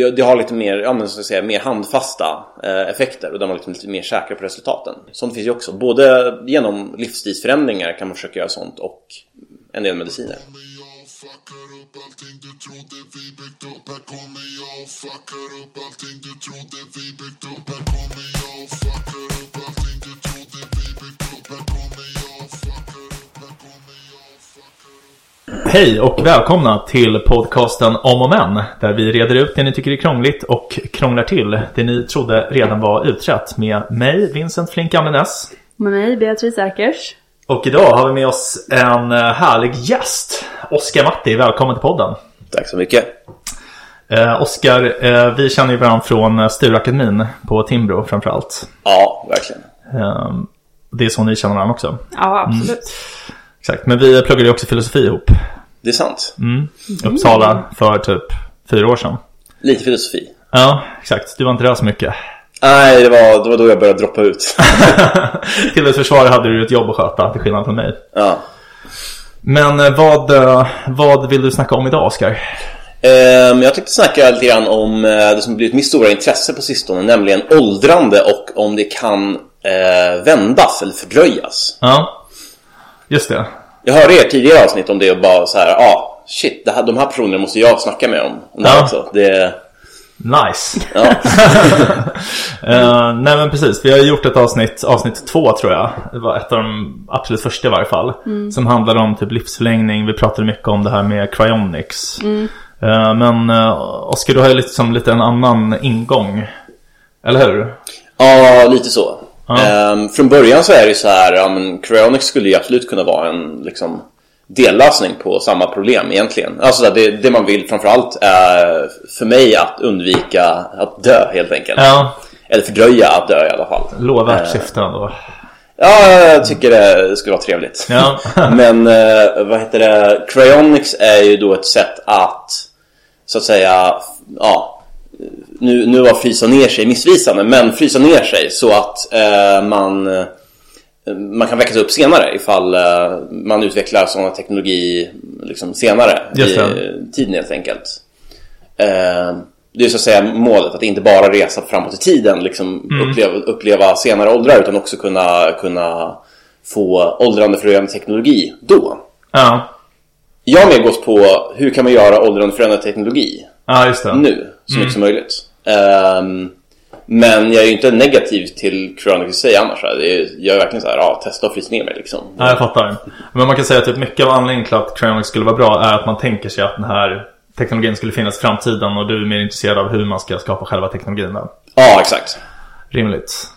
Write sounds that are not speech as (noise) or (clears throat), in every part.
det, det har lite mer, ja, men, så att säga, mer handfasta eh, effekter och där man liksom lite mer säker på resultaten. Sånt finns ju också. Både genom livsstilsförändringar kan man försöka göra sånt och en del mediciner. Hej och välkomna till podcasten Om och Men där vi reder ut det ni tycker är krångligt och krånglar till det ni trodde redan var utrett med mig Vincent Flink Amlenäs med mig Beatrice Erkers och idag har vi med oss en eh, härlig gäst. Oskar Matti, välkommen till podden. Tack så mycket. Eh, Oskar, eh, vi känner ju varandra från eh, Sturakademin på Timbro framförallt. Ja, verkligen. Eh, det är så ni känner varandra också. Ja, absolut. Mm. Exakt, men vi pluggade ju också filosofi ihop. Det är sant. Mm. Uppsala för typ fyra år sedan. Lite filosofi. Ja, exakt. Du var inte där så mycket. Nej, det var, det var då jag började droppa ut. (laughs) till ett försvar hade du ett jobb att sköta, till skillnad från mig. Ja. Men eh, vad, eh, vad vill du snacka om idag, Oskar? Um, jag tänkte snacka lite grann om uh, det som blivit mitt stora intresse på sistone, nämligen åldrande och om det kan vändas eller fördröjas. Ja, just det. Jag hörde er tidigare avsnitt om det och bara så här, ja, ah, shit, det här, de här personerna måste jag snacka med om. ja. också. Det, Nice! Ja. uh, (laughs) nej men precis, vi har gjort ett avsnitt, avsnitt två tror jag. Det var ett av de absolut första i varje fall. Mm. Som handlade om typ livsförlängning. Vi pratade mycket om det här med cryonics. Mm. Uh, men uh, Oskar, du har ju liksom lite en annan ingång. Eller hur? Ja, lite så. Um, från början så är det ju så här, ja, men cryonics skulle ju absolut kunna vara en liksom dellösning på samma problem egentligen. Alltså det, det man vill framförallt är för mig att undvika att dö helt enkelt. Ja. Eller fördröja att dö i alla fall. Lovvärt eh, syfte ändå. Ja, jag tycker det skulle vara trevligt. Ja. (laughs) (laughs) Men eh, vad heter det? Cryonics är ju då ett sätt att så att säga, ja, nu, nu var frysa ner sig missvisande, men frysa ner sig så att eh, man man kan väckas upp senare ifall uh, man utvecklar sådana teknologi liksom, senare i tiden helt enkelt. Uh, det är så att säga målet, att inte bara resa framåt i tiden, liksom, mm. uppleva, uppleva senare åldrar utan också kunna, kunna få åldrande förödande teknologi då. Ja. Jag mer gått på hur kan man göra åldrande förödande teknologi ja, just det. nu så mycket mm. som möjligt. Um, men jag är ju inte negativ till Cryonics i sig annars. Det är, jag är verkligen så här, ja, testa och frysa ner mig liksom. Ja, jag fattar. Men man kan säga att typ mycket av anledningen till att Cryonics skulle vara bra är att man tänker sig att den här teknologin skulle finnas i framtiden och du är mer intresserad av hur man ska skapa själva teknologin. Där. Ja, exakt. Rimligt.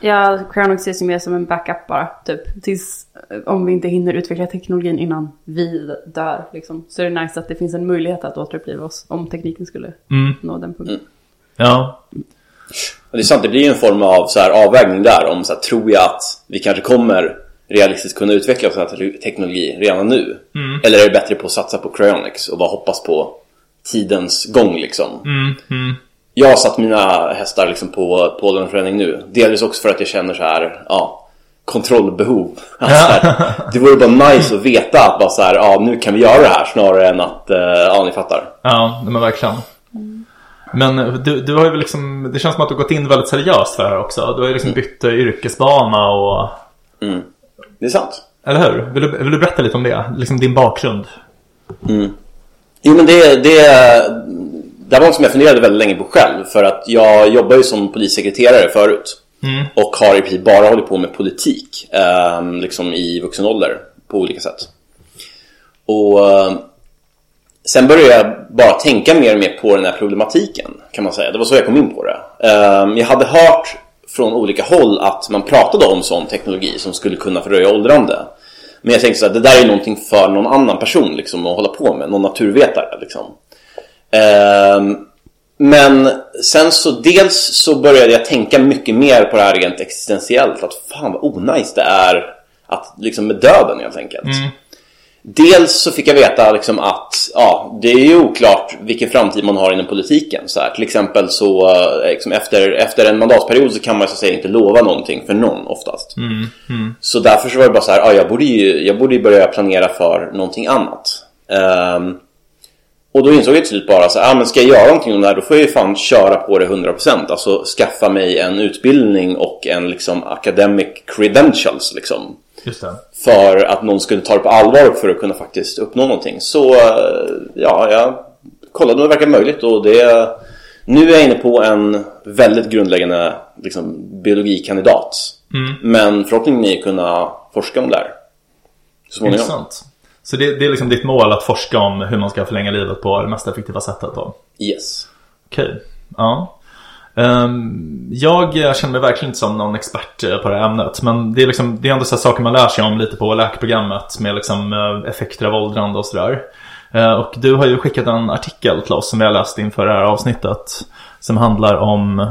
Ja, Cryonics ses ju mer som en backup bara. Typ tills om vi inte hinner utveckla teknologin innan vi dör. Liksom. Så är det nice att det finns en möjlighet att återuppliva oss om tekniken skulle mm. nå den punkten. Mm. Ja. Och det är sant, det blir ju en form av så här avvägning där om så här, tror jag att vi kanske kommer realistiskt kunna utveckla sån här teknologi redan nu? Mm. Eller är det bättre på att satsa på cryonics och bara hoppas på tidens gång liksom? Mm. Mm. Jag har satt mina hästar liksom på, på den förändring nu. Delvis också för att jag känner så här, ja, kontrollbehov. (laughs) Alltså, det vore bara nice att veta att bara så här, ja, nu kan vi göra det här snarare än att, uh, ja, ni fattar. Ja, men verkligen. Men du, du har ju liksom, det känns som att du har gått in väldigt seriöst för det här också. Du har ju liksom mm. bytt yrkesbana och... Mm. Det är sant. Eller hur? Vill du, vill du berätta lite om det? Liksom din bakgrund. Mm. Jo men det, det, det var något som jag funderade väldigt länge på själv. För att jag jobbar ju som polissekreterare förut. Mm. Och har i princip bara hållit på med politik. Eh, liksom i vuxen ålder. På olika sätt. Och ehm, Sen började jag bara tänka mer och mer på den här problematiken kan man säga. Det var så jag kom in på det. Ehm, jag hade hört från olika håll att man pratade om sån teknologi som skulle kunna fördröja åldrande. Men jag tänkte så att det där är någonting för någon annan person liksom, att hålla på med, någon naturvetare. Liksom. Ehm, men sen så dels så började jag tänka mycket mer på det här rent existentiellt. Att fan vad onajs det är att, liksom med döden helt enkelt. Mm. Dels så fick jag veta liksom att ja, det är ju oklart vilken framtid man har inom politiken. Så här, till exempel så eh, liksom efter, efter en mandatperiod så kan man så att säga inte lova någonting för någon oftast. Mm, mm. Så därför så var det bara så här, ja, jag, borde ju, jag borde ju börja planera för någonting annat. Um, Och då insåg jag till slut bara så ah, men ska jag göra någonting om det här då får jag ju fan köra på det 100% Alltså skaffa mig en utbildning och en liksom academic credentials liksom. För att någon skulle ta det på allvar för att kunna faktiskt uppnå någonting Så eh, ja, jag kollade om det verkar möjligt och det Nu är jag inne på en väldigt grundläggande liksom, biologikandidat Mm. Men förhoppningen är att kunna forska om det här Så Intressant. Så det, det är liksom ditt mål att forska om hur man ska förlänga livet på det mest effektiva sättet då? Yes Okej, ja. Ehm, jag känner mig verkligen inte som någon expert eh, på det här ämnet. Men det är, liksom, det är ändå så saker man lär sig om lite på läkprogrammet med liksom eh, effekter av åldrande och sådär. Eh, och du har ju skickat en artikel till oss som vi har läst inför det här avsnittet. Som handlar om,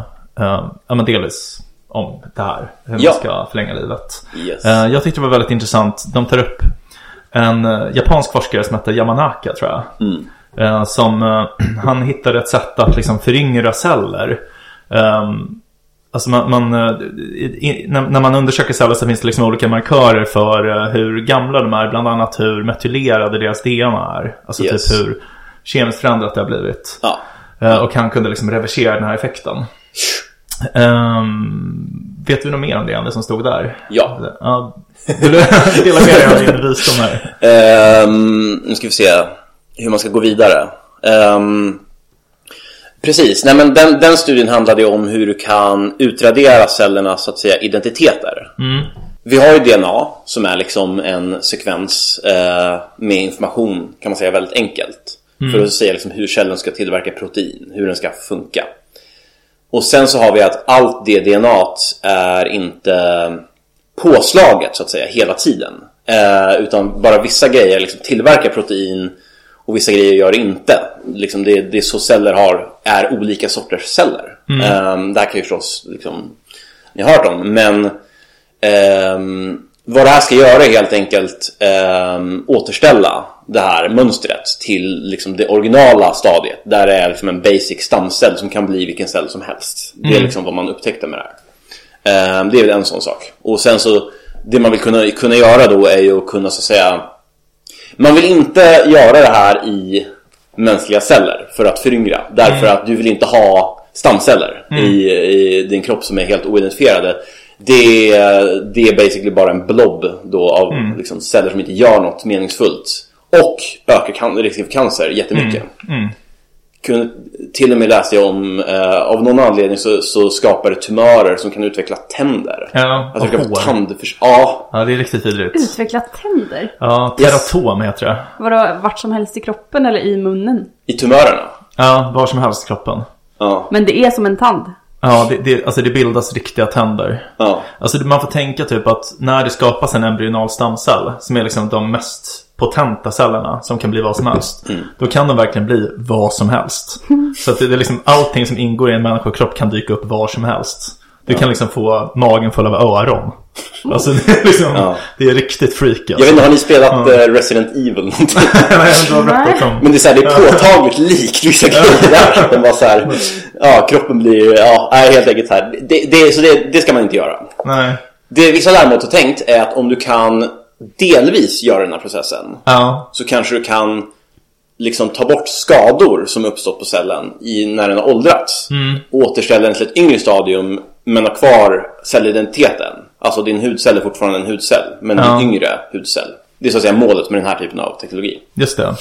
ja men delvis om det här. Hur Ja. man ska förlänga livet. Yes. Jag tyckte det var väldigt intressant. De tar upp en japansk forskare som heter Yamanaka tror jag. Mm. Som, (clears throat) han hittade ett sätt att liksom föryngra celler. Um, alltså man, man, eh, när, man undersöker celler så finns det liksom olika markörer för eh, hur gamla de är. Bland annat hur metylerade deras DNA är. Alltså Yes. typ hur kemiskt förändrat det har blivit. Ja, Eh, och han kunde liksom reversera den här effekten. Ehm, vet du något mer om det än det som stod där? ja. Ja, vill du (laughs) dela med dig av din visdom här? Ehm, nu ska vi se hur man ska gå vidare. Ehm, precis, nej men den, den studien handlade ju om hur du kan utradera cellernas så att säga identiteter. Mm. Vi har ju DNA som är liksom en sekvens eh, med information kan man säga väldigt enkelt. För att säga liksom hur cellen ska tillverka protein, hur den ska funka. Och sen så har vi att allt det DNA är inte påslaget så att säga hela tiden. Eh, utan bara vissa grejer liksom tillverkar protein och vissa grejer gör det inte. Liksom det, det är så celler har, är olika sorters celler. Eh, det här kan ju förstås liksom, ni har hört om. Men ehm, vad det här ska göra är helt enkelt ehm, återställa det här mönstret till liksom det originala stadiet. Där det är liksom en basic stamcell som kan bli vilken cell som helst. Det är liksom vad man upptäckte med det här. Ehm, det är väl en sån sak. Och sen så, det man vill kunna, kunna göra då är ju att kunna så att säga Man vill inte göra det här i mänskliga celler för att föryngra. Därför att du vill inte ha stamceller i, i din kropp som är helt oidentifierade. Det, är- det är basically bara en blob då av liksom, celler som inte gör något meningsfullt. Och ökar risken för cancer jättemycket. Mm. Kunde, till och med läste jag om, eh, av någon anledning så, så skapar det tumörer som kan utveckla tänder. Ja, Alltså och hår. få tandförs... Ja, Ja, det är riktigt vidrigt. Utveckla tänder? Ja, teratom heter det. Vadå, vart som helst i kroppen eller i munnen? i tumörerna. Ja, var som helst i kroppen. Ja, Men det är som en tand. Ja, det, det, alltså det bildas riktiga tänder. ja. Alltså man får tänka typ att när det skapas en embryonal stamcell som är liksom de mest potenta cellerna som kan bli vad som helst. Då kan de verkligen bli vad som helst. Så att det, det är liksom allting som ingår i en människokropp kan dyka upp var som helst. Du kan liksom få magen full av öron. Alltså det är liksom, Ja. det är riktigt freak Jag alltså. vet inte, har ni spelat eh, Resident Evil någonting? (laughs) Nej, har berättat om. Men det är, så här, det är påtagligt likt vissa grejer den så här, ja, kroppen blir, ja, är helt enkelt så här. Det, det, så det, det ska man inte göra. Nej. Det vissa däremot har tänkt är att om du kan delvis göra den här processen Ja. så kanske du kan liksom ta bort skador som uppstått på cellen i, när den har åldrats. Och återställa den till ett yngre stadium men ha kvar cellidentiteten. Alltså din hudcell är fortfarande en hudcell men Ja. din yngre hudcell. Det är så att säga målet med den här typen av teknologi. Just det.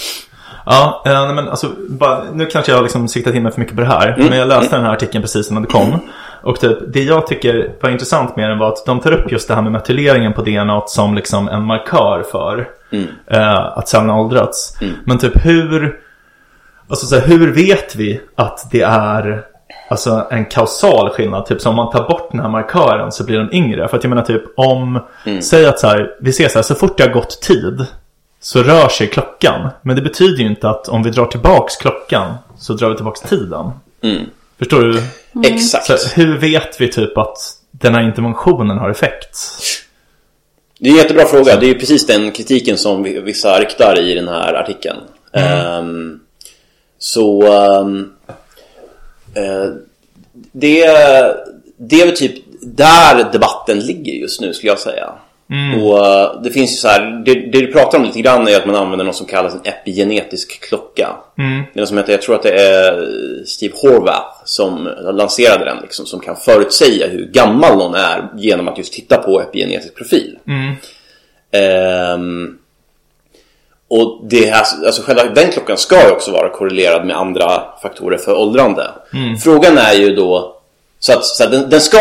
Ja, eh, men alltså, bara, nu kanske jag har liksom siktat in mig för mycket på det här. Men jag läste den här artikeln precis innan det kom. Och typ, det jag tycker var intressant med den var att de tar upp just det här med metyleringen på DNA som liksom en markör för eh, att cellerna har åldrats. Men typ hur, alltså, så här, hur vet vi att det är Alltså en kausal skillnad, typ så om man tar bort den här markören så blir de yngre. För att jag menar typ om, säg att så här, vi ser så här, så fort det har gått tid så rör sig klockan. Men det betyder ju inte att om vi drar tillbaks klockan så drar vi tillbaks tiden. Mm. Förstår du? Exakt. Så hur vet vi typ att den här interventionen har effekt? Det är en jättebra fråga. Det är ju precis den kritiken som vi- vissa riktar i den här artikeln. Ehm, så ehm, eh, det, det är väl typ där debatten ligger just nu skulle jag säga. Mm. Och uh, det finns ju så här, det, det, du pratar om lite grann är att man använder något som kallas en epigenetisk klocka. Mm. Det är något som heter, jag tror att det är Steve Horvath som lanserade den liksom, som kan förutsäga hur gammal någon är genom att just titta på epigenetisk profil. Mm. Um, och det här, alltså själva den klockan ska ju också vara korrelerad med andra faktorer för åldrande. Mm. Frågan är ju då så att, så att den, den, ska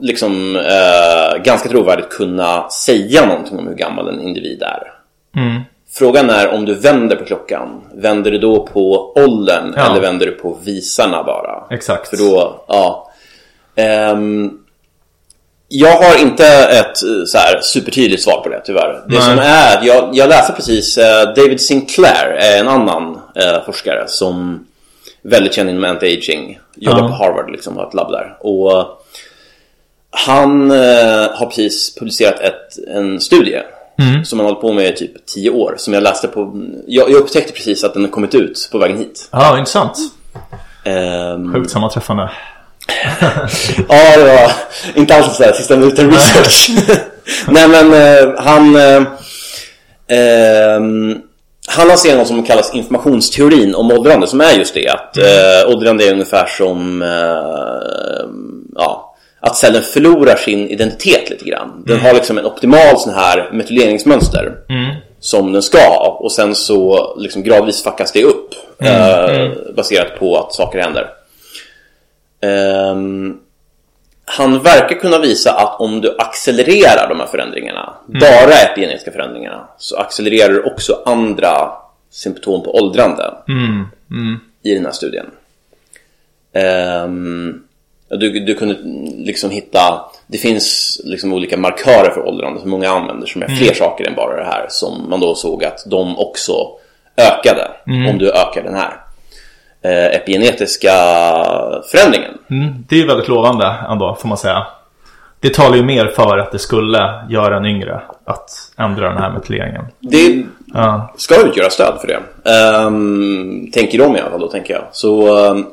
liksom eh, ganska trovärdigt kunna säga någonting om hur gammal en individ är. Mm. Frågan är om du vänder på klockan, vänder du då på åldern ja. eller vänder du på visarna bara? Exakt. För då, ja. Um, jag har inte ett eh, så här, supertydligt svar på det tyvärr. Det Nej. som är, jag, jag läste precis, uh, David Sinclair är en annan uh, forskare som väldigt känd inom anti-aging. Jobbar -huh. på Harvard liksom, har ett labb där. Och han har precis publicerat ett, en studie mm. som han hållit på med i typ 10 år. Som jag läste på, jag, jag upptäckte precis att den har kommit ut på vägen hit. Ja, intressant. Um, Sjukt sammanträffande. (laughs) ja, det var inte alls sådär sista minuten research. Nej (laughs) men uh, han... Uh, uh, han lanserar något som kallas informationsteorin om åldrande som är just det att mm. åldrande är ungefär som ja, att cellen förlorar sin identitet lite grann. Den mm. har liksom en optimal sån här metyleringsmönster mm. som den ska och sen så liksom gradvis fuckas det upp mm. baserat på att saker händer. Um, han verkar kunna visa att om du accelererar de här förändringarna, mm. bara epigenetiska förändringarna, så accelererar du också andra symptom på åldrande mm. Mm. i den här studien. Um, du, du kunde liksom hitta, det finns liksom olika markörer för åldrande som många använder som är fler mm. saker än bara det här som man då såg att de också ökade mm. om du ökar den här eh, epigenetiska förändringen. Mm, det är väldigt lovande ändå får man säga. Det talar ju mer för att det skulle göra en yngre att ändra den här metyleringen. Det ja. ska utgöra stöd för det. Um, tänker de i alla fall då, tänker jag. Så um,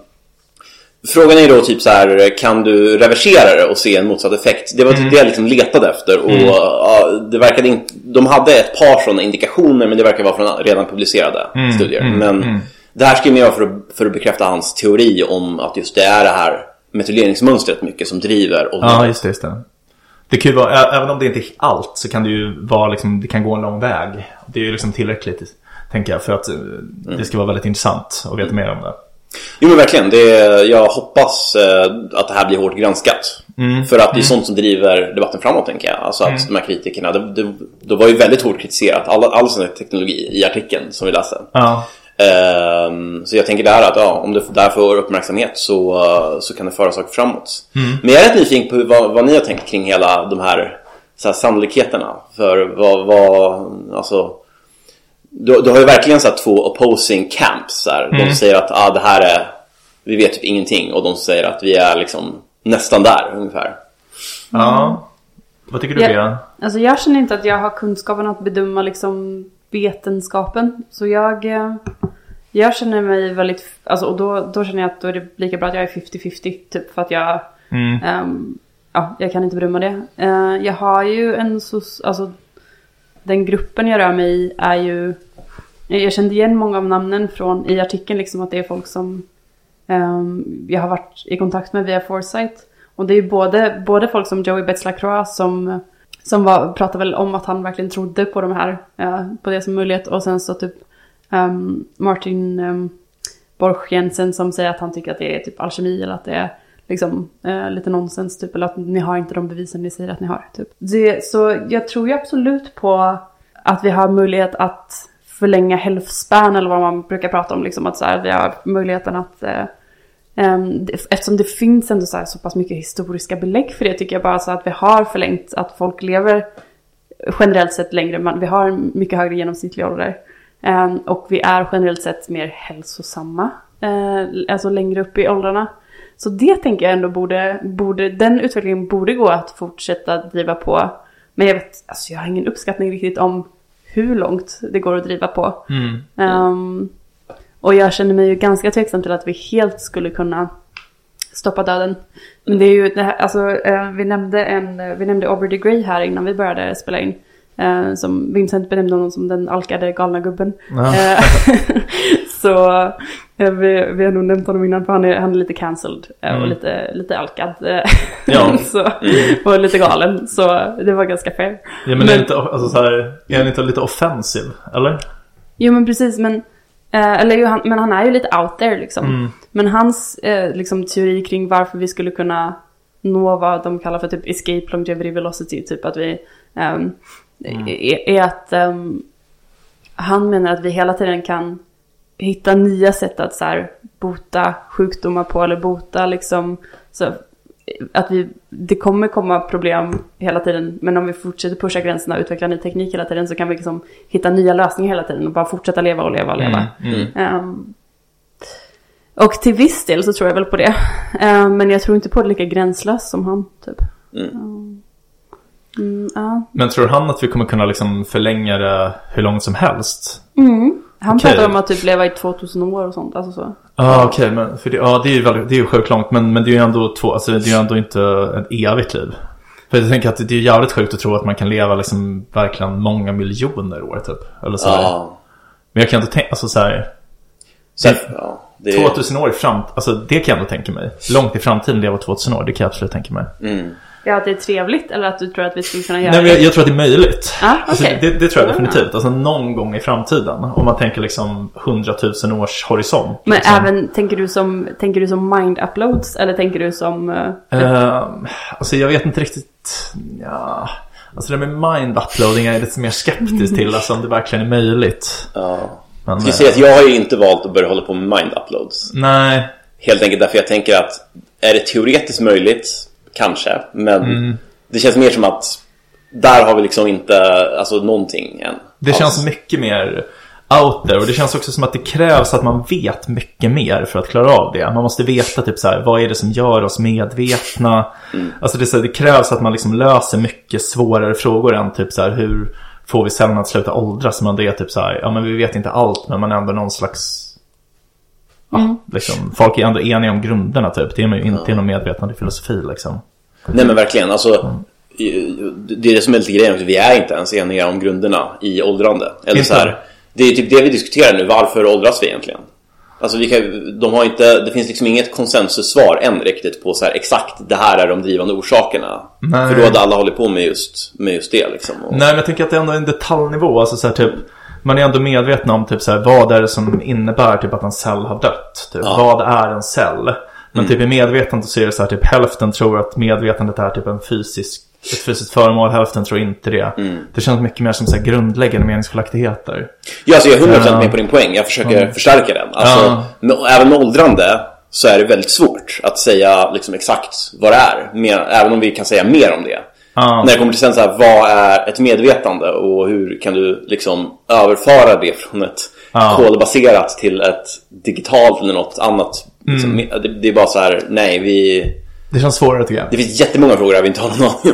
Frågan är då typ så här, kan du reversera det och se en motsatt effekt? Det var typ mm. det jag liksom letade efter och mm. uh, det verkade inte, de hade ett par sådana indikationer men det verkar vara från redan publicerade mm. studier. Mm. Men mm. Det här mer vara för att, för att bekräfta hans teori om att just det är det här metyleringsmönstret mycket som driver åldern. Ja, just det, just det. Det kan ju vara, även om det inte är allt så kan det ju vara liksom, det kan gå en lång väg. Det är ju liksom tillräckligt, tänker jag, för att eh, mm. det ska vara väldigt intressant att veta mm. mer om det. Jo men verkligen, det, jag hoppas eh, att det här blir hårt granskat. Mm. För att det är mm. sånt som driver debatten framåt tänker jag. Alltså att mm. de här kritikerna, det, det, det, var ju väldigt hårt kritiserat, all, all sån teknologi i artikeln som vi läste. Ja. Um, så jag tänker där att ja, om det där får uppmärksamhet så, så kan det föra saker framåt. Mm. Men jag är rätt nyfiken på vad, vad, ni har tänkt kring hela de här, så här sannolikheterna. För vad, vad alltså du, du har ju verkligen så två opposing camps. Så här. Mm. De säger att ah, det här är, vi vet typ ingenting och de säger att vi är liksom nästan där ungefär. Ja, vad tycker du Bea? Alltså jag känner inte att jag har kunskapen att bedöma liksom vetenskapen. Så jag, eh, jag känner mig väldigt, alltså, och då, då känner jag att då är det lika bra att jag är 50-50 typ för att jag, mm. um, ja, jag kan inte bedöma det. Uh, jag har ju en så, alltså den gruppen jag rör mig i är ju, jag kände igen många av namnen från i artikeln liksom att det är folk som um, jag har varit i kontakt med via Foresight. Och det är ju både, både folk som Joey Betts Lacroix som som var, pratade väl om att han verkligen trodde på de här, uh, på det som möjlighet. Och sen så typ um, Martin um, Borch Jensen som säger att han tycker att det är typ alkemi eller att det är liksom eh, lite nonsens typ. Eller att ni har inte de bevisen ni säger att ni har. Typ. Det, så jag tror ju absolut på att vi har möjlighet att förlänga health eller vad man brukar prata om. Liksom, att så här, vi har möjligheten att eh, ehm, eftersom det finns ändå så, så pass mycket historiska belägg för det tycker jag bara så att vi har förlängt att folk lever generellt sett längre. Man, vi har mycket högre genomsnittlig ålder. Ehm, och vi är generellt sett mer hälsosamma. Eh, alltså längre upp i åldrarna. Så det tänker jag ändå borde, borde, den utvecklingen borde gå att fortsätta driva på. Men jag vet, alltså jag har ingen uppskattning riktigt om hur långt det går att driva på. Mm. Um, och jag känner mig ju ganska tveksam till att vi helt skulle kunna stoppa döden. Men det är ju, det här, alltså, eh, vi, nämnde en, eh, vi nämnde Aubrey de Grey här innan vi började spela in. Eh, som Vincent benämnde honom som den alkade galna gubben. Ja. (laughs) Eh, så eh, vi, vi har nog nämnt honom innan för han är, han är lite cancelled eh, och Mm. lite, lite alkad. eh, Ja. (laughs) så, och lite galen. Så det var ganska fair. Ja, men är, inte, alltså, så här, är han inte lite offensiv? Eller? Jo men precis men, eh, eller ju, han, men han är ju lite out there liksom. Mm. Men hans eh, liksom, teori kring varför vi skulle kunna nå vad de kallar för typ escape longevity velocity, typ att vi ehm, är, är att ehm, han menar att vi hela tiden kan hitta nya sätt att så här, bota sjukdomar på eller bota liksom så att vi, det kommer komma problem hela tiden men om vi fortsätter pusha gränserna och utveckla ny teknik hela tiden så kan vi liksom hitta nya lösningar hela tiden och bara fortsätta leva och leva och leva. Mm, mm. Ehm, och till viss del så tror jag väl på det. Ehm, men jag tror inte på det lika gränslöst som han typ. Mm. Mm, ja. Men tror han att vi kommer kunna liksom förlänga det hur långt som helst? Mm. Han Okej. pratar om att typ leva i 2000 år och sånt. Alltså så. Ja ah, okej men för det, ja, det är ju väldigt, det är ju sjukt långt men, men det är ju ändå två, alltså det är ju ändå inte ett evigt liv. För jag tänker att det är jävligt sjukt att tro att man kan leva liksom verkligen många miljoner år typ. Eller så. Ja. Men jag kan inte tänka, alltså så här, Sen, ja, det är, 2000 år i fram, alltså det kan jag ändå tänka mig. Långt i framtiden leva 2000 år, det kan jag absolut tänka mig. mm. Ja, att det är trevligt eller att du tror att vi skulle kunna göra Nej men jag, det? jag tror att det är möjligt. Ja, Alltså, okej. det, det tror jag Ah. definitivt. Alltså någon gång i framtiden. Om man tänker liksom 100 000 års horisont. Men liksom. även, tänker du som, tänker du som mind uploads eller tänker du som... eh, Eh, alltså jag vet inte riktigt. Ja. Alltså det med mind uploading är jag lite mer skeptisk till. Alltså om det verkligen är möjligt. ja. Men, Jag ska eh, säga att jag har ju inte valt att börja hålla på med mind uploads. Nej. Helt enkelt därför jag tänker att är det teoretiskt möjligt? Kanske. Men Mm. det känns mer som att där har vi liksom inte alltså, någonting än. Det alls. känns mycket mer out there. Och det känns också som att det krävs att man vet mycket mer för att klara av det. Man måste veta typ så här, vad är det som gör oss medvetna? Alltså det, så här, det krävs att man liksom löser mycket svårare frågor än typ så här, hur får vi cellerna att sluta åldras? Men det är typ så här, ja men vi vet inte allt men man är ändå någon slags Ja, liksom, folk är ändå eniga om grunderna typ. Det är man ju inte inom medvetande filosofi liksom. Nej men verkligen, alltså i- Det är det som är lite grejen, också. vi är inte ens eniga om grunderna i åldrande Eller Inte? så här, Det är typ det vi diskuterar nu, varför åldras vi egentligen? Alltså vi kan, de har inte, det finns liksom inget konsensussvar än riktigt på så här, exakt det här är de drivande orsakerna Nej. För då hade alla hållit på med just, med just det liksom och, Nej men jag tänker att det ändå är en detaljnivå. Alltså så här, typ, man är ändå medveten om typ så här, vad är det som innebär typ att en cell har dött. Typ, Ja. Vad är en cell? Men typ i medvetandet så är det så här typ hälften tror att medvetandet är typ en fysisk, ett fysiskt föremål, hälften tror inte det. Det känns mycket mer som så grundläggande meningsskiljaktigheter. Ja, alltså jag är 100% Ja. med på din poäng. Jag försöker förstärka den. Alltså, med, även med åldrande så är det väldigt svårt att säga liksom, exakt vad det är. Mer, även om vi kan säga mer om det. Ja. När det kommer till sen så här, vad är ett medvetande och hur kan du liksom överföra det från ett Ja. kodbaserat till ett digitalt eller något annat. Liksom, Mm. det, det är bara så här, nej, vi... Det känns svårare tycker jag. Det finns jättemånga frågor här vi inte har någon aning om.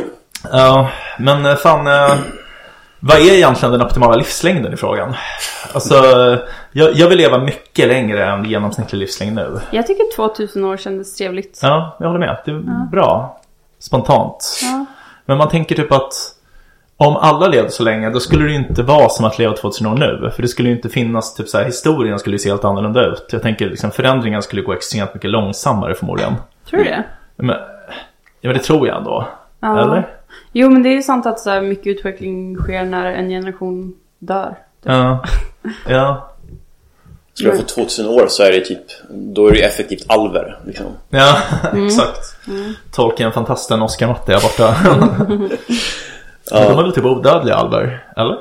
Ja, men eh, fan. Eh, vad är egentligen den optimala livslängden i frågan? Alltså, jag, jag vill leva mycket längre än genomsnittlig livslängd nu. Jag tycker 2000 år kändes trevligt. Ja, jag håller med. Det är bra. Spontant. Ja. Men man tänker typ att om alla levde så länge då skulle det ju inte vara som att leva 2000 år nu. För det skulle ju inte finnas, typ så här, historien skulle ju se helt annorlunda ut. Jag tänker liksom förändringen skulle gå extremt mycket långsammare förmodligen. Tror du det? Men, ja men det tror jag ändå. Ja. Eller? Jo men det är ju sant att så här mycket utveckling sker när en generation dör. Ja. (laughs) Ja. Skulle jag få 2000 år så är det typ, då är det ju effektivt alver. Liksom. Ja, (laughs) exakt. Tolkien, fantasten, Oscar Matte är borta. (laughs) De är väl typ odödliga alver? Eller?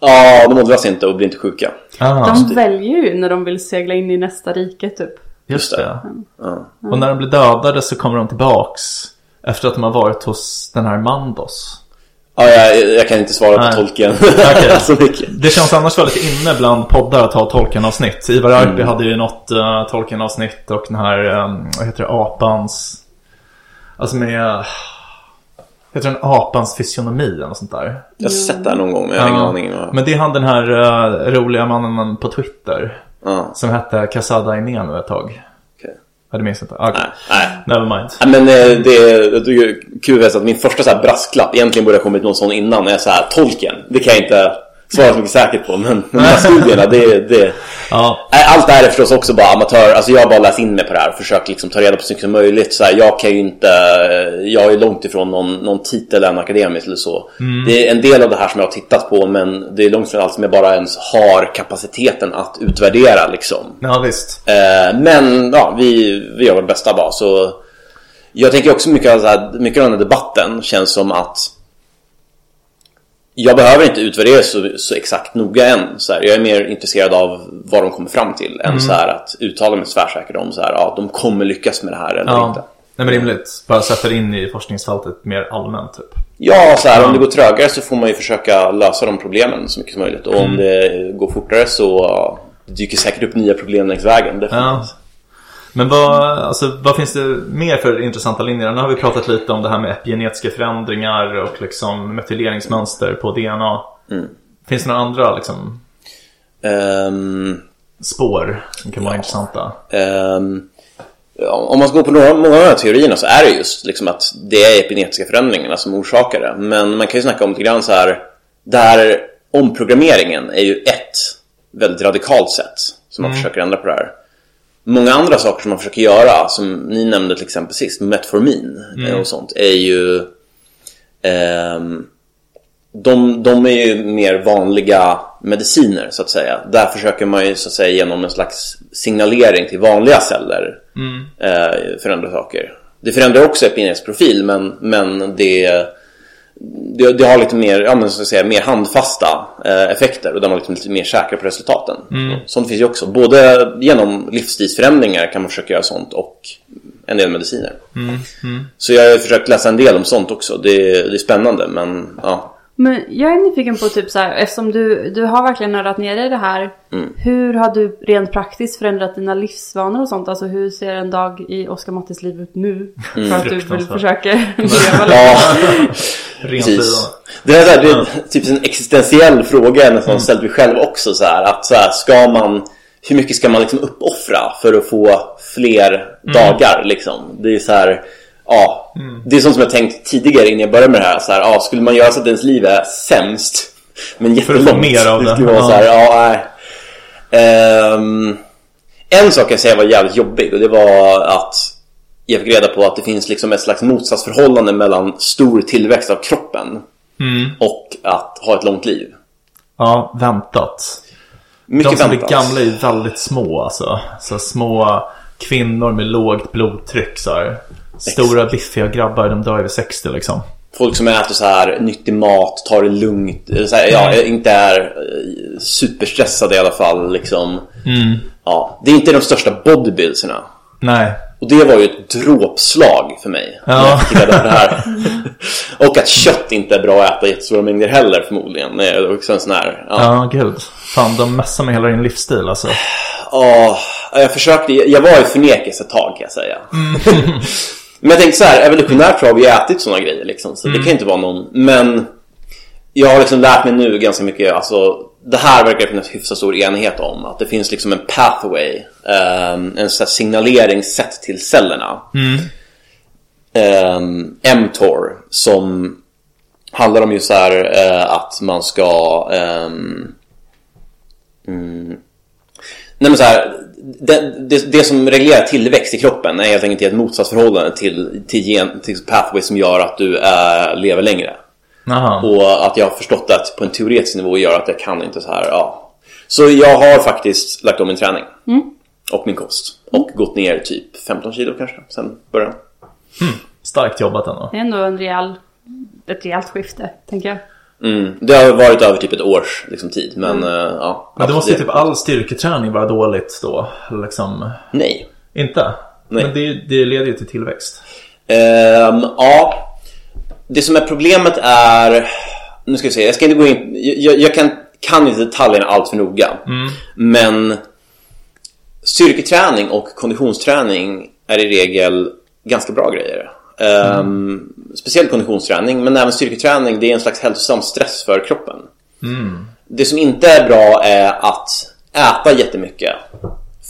Ja, de åldras inte och blir inte sjuka. Ah, De väljer ju när de vill segla in i nästa rike typ. just det. Ja. Och när de blir dödade så kommer de tillbaks. Efter att de har varit hos den här Mandos. Ja, jag, jag kan inte svara på Nej. tolken (laughs) Okej. (laughs) så mycket. Det känns annars väldigt inne bland poddar att ha Tolkien-avsnitt. Ivar Arpi hade ju något uh, Tolkien-avsnitt och den här, um, vad heter det, apans... Alltså med... Uh, heter den apans fysionomi eller något sånt där? Jag har sett det här någon gång men jag har ingen aning. Men det är han den här uh, roliga mannen på Twitter. Som hette Casada Inenu ett tag. Okej. Ja, det inte. Okay. Nej, nej. Never mind. Ja, men eh, det är, det är kul att min första så här brasklapp egentligen borde ha kommit någon sån innan är så här tolken. Det kan jag inte svara så mycket säkert på men de här studierna det, det Ja. Allt det här är förstås också bara amatör. Alltså jag har bara läst in mig på det här och försökt liksom ta reda på så mycket som möjligt. Så här, jag kan ju inte, jag är långt ifrån någon, någon titel än akademisk eller så. Det är en del av det här som jag har tittat på men det är långt ifrån allt som jag bara ens har kapaciteten att utvärdera liksom. ja, visst. Eh, men ja, vi, vi gör vårt bästa bara. Så jag tänker också mycket så här, mycket av den här debatten känns som att jag behöver inte utvärdera så, så exakt noga än. Så här, jag är mer intresserad av vad de kommer fram till än så här, att uttala mig tvärsäkert om så här, ja, de kommer lyckas med det här eller inte. Ja. Nej, men rimligt. Bara sätta det in i forskningsfältet mer allmänt, typ. Ja, så här, om det går trögare så får man ju försöka lösa de problemen så mycket som möjligt. Och om det går fortare så det dyker säkert upp nya problem längs vägen. Definitivt. Ja. Men vad, alltså, vad finns det mer för intressanta linjer? Nu har vi pratat lite om det här med epigenetiska förändringar och liksom metyleringsmönster på DNA. Finns det några andra liksom, Ehm, spår som kan vara intressanta? Ja, om man ska gå på några, många av de här teorierna så är det just liksom att det är epigenetiska förändringarna som orsakar det. Men man kan ju snacka om lite grann så här, där omprogrammeringen är ju ett väldigt radikalt sätt som man försöker ändra på det här. Många andra saker som man försöker göra, som ni nämnde till exempel sist, Metformin och sånt, är ju ehm, de, de är ju mer vanliga mediciner så att säga. Där försöker man ju så att säga genom en slags signalering till vanliga celler eh, förändra saker. Det förändrar också epigenetisk profil men, men det, det, det har lite mer, ja, men så att säga, mer handfasta eh, effekter och där man liksom lite mer säker på resultaten. Sånt finns ju också. Både genom livsstilsförändringar kan man försöka göra sånt och en del mediciner. Så jag har försökt läsa en del om sånt också. Det, det är spännande men ja. Men jag är nyfiken på typ så här, eftersom du, du har verkligen nördat ner dig i det här. Hur har du rent praktiskt förändrat dina livsvanor och sånt? Alltså hur ser en dag i Oskar Mattis liv ut nu? För att du vill Fruktansvärt. försöka (laughs) leva lite. ja Rent precis. Det är, så här, det är typ en existentiell fråga jag nästan ställt mig själv också. Så här, att så här, ska man, hur mycket ska man liksom uppoffra för att få fler dagar? Liksom? Det är så här, ja. Det är sånt som jag tänkt tidigare innan jag började med det här. Så här ja, skulle man göra så att ens liv är sämst men För att få jättelångt. mer av det. skulle vara Ja. så här, ja, nej. Ehm, en sak jag säger var jävligt jobbig och det var att jag fick reda på att det finns liksom ett slags motsatsförhållande mellan stor tillväxt av kroppen och att ha ett långt liv. Ja, väntat. Mycket De som blir väntat. gamla är väldigt små alltså. Så små kvinnor med lågt blodtryck så här. Stora biffiga grabbar, de dör över 60 liksom. Folk som äter så här nyttig mat, tar det lugnt, här, ja, inte är eh, superstressade i alla fall. Liksom. Ja, det är inte de största bodybuildsarna. Nej. Och det var ju ett dråpslag för mig när Ja. på det här. (laughs) och att kött inte är bra att äta i jättestora mängder heller förmodligen. Det är också en sån här... Ja. Ja, gud. Fan, de messar med hela din livsstil alltså. Ja, jag försökte, jag var i förnekelse ett tag kan jag säga. (laughs) men jag tänkte så här, evolutionärt har vi ätit sådana grejer liksom, så det kan inte vara någon, men jag har liksom lärt mig nu ganska mycket, alltså det här verkar finnas hyfsat stor enighet om, att det finns liksom en pathway, ehm, en sån här signaleringssätt till cellerna. Ehm, mTOR, som handlar om just så här eh, att man ska ehm, Nej men så här, det, det, det som reglerar tillväxt i kroppen är helt enkelt ett motsatsförhållande till, till, gen, till pathway som gör att du äh, lever längre. Jaha. Och att jag har förstått att på en teoretisk nivå gör att jag kan inte så här, ja. Så jag har faktiskt lagt om min träning. Och min kost. Och gått ner typ 15 kilo kanske sen början. Starkt jobbat ändå. Det är ändå en rejäl, ett rejält skifte, tänker jag. Mm. Det har varit över typ ett års liksom, tid. Men äh, ja. Men då måste ju det- typ all styrketräning vara dåligt då. Liksom. Nej. Inte? Nej. Men det, det leder ju till tillväxt. Ehm, ja, det som är problemet är... Nu ska vi se, jag ska inte gå in... Jag, jag kan, kan inte detaljerna allt för noga. Men styrketräning och konditionsträning är i regel ganska bra grejer. Ehm, Speciellt konditionsträning, men även styrketräning, det är en slags hälsosam stress för kroppen. Det som inte är bra är att äta jättemycket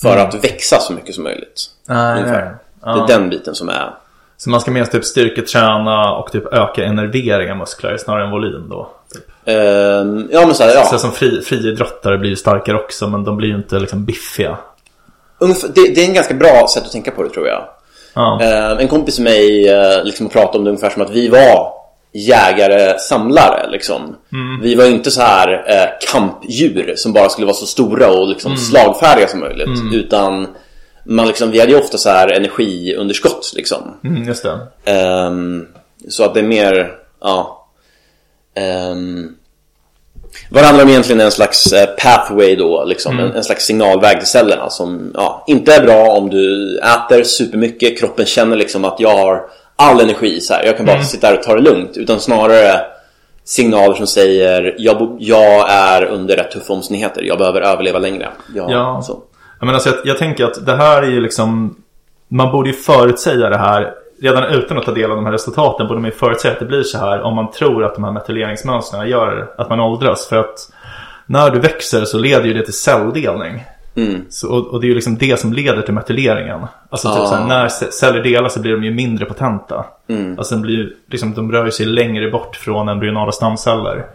för att växa så mycket som möjligt. Nej, ungefär. nej. Det är Ja. den biten som är... Så man ska mest typ styrketräna och typ öka enervering av muskler snarare än volym då. Typ. Ehm, ja, men så här, ja. Så som fri, friidrottare blir ju starkare också men de blir ju inte liksom biffiga. Ungefär, det, det är en ganska bra sätt att tänka på det tror jag. Ja. Eh, en kompis med mig eh, liksom pratade om det ungefär som att vi var jägare-samlare. Liksom. Vi var inte så här eh, kampdjur som bara skulle vara så stora och liksom slagfärdiga som möjligt. Utan man liksom, vi hade ju ofta så här energiunderskott. Liksom. Mm. Ehm, så att det är mer, ja. Um, vad det handlar om egentligen är en slags eh, pathway då, liksom, en, en slags signalväg till cellerna som ja, inte är bra om du äter supermycket, kroppen känner liksom att jag har all energi så här. jag kan bara sitta här och ta det lugnt, utan snarare signaler som säger jag, jag är under rätt tuffa omständigheter, jag behöver överleva längre. Ja, Ja. Så. Jag, menar, alltså, jag, jag tänker att det här är ju liksom Man borde ju förutsäga det här Redan utan att ta del av de här resultaten borde man ju förutsäga att det blir så här Om man tror att de här metyleringsmönstren gör att man åldras För att när du växer så leder ju det till celldelning Mm. så, och, och det är ju liksom det som leder till metyleringen Alltså typ Ah. så här, när ce- celler delas så blir de ju mindre potenta Mm. Alltså de, blir, liksom, de rör sig längre bort från embryonala stamceller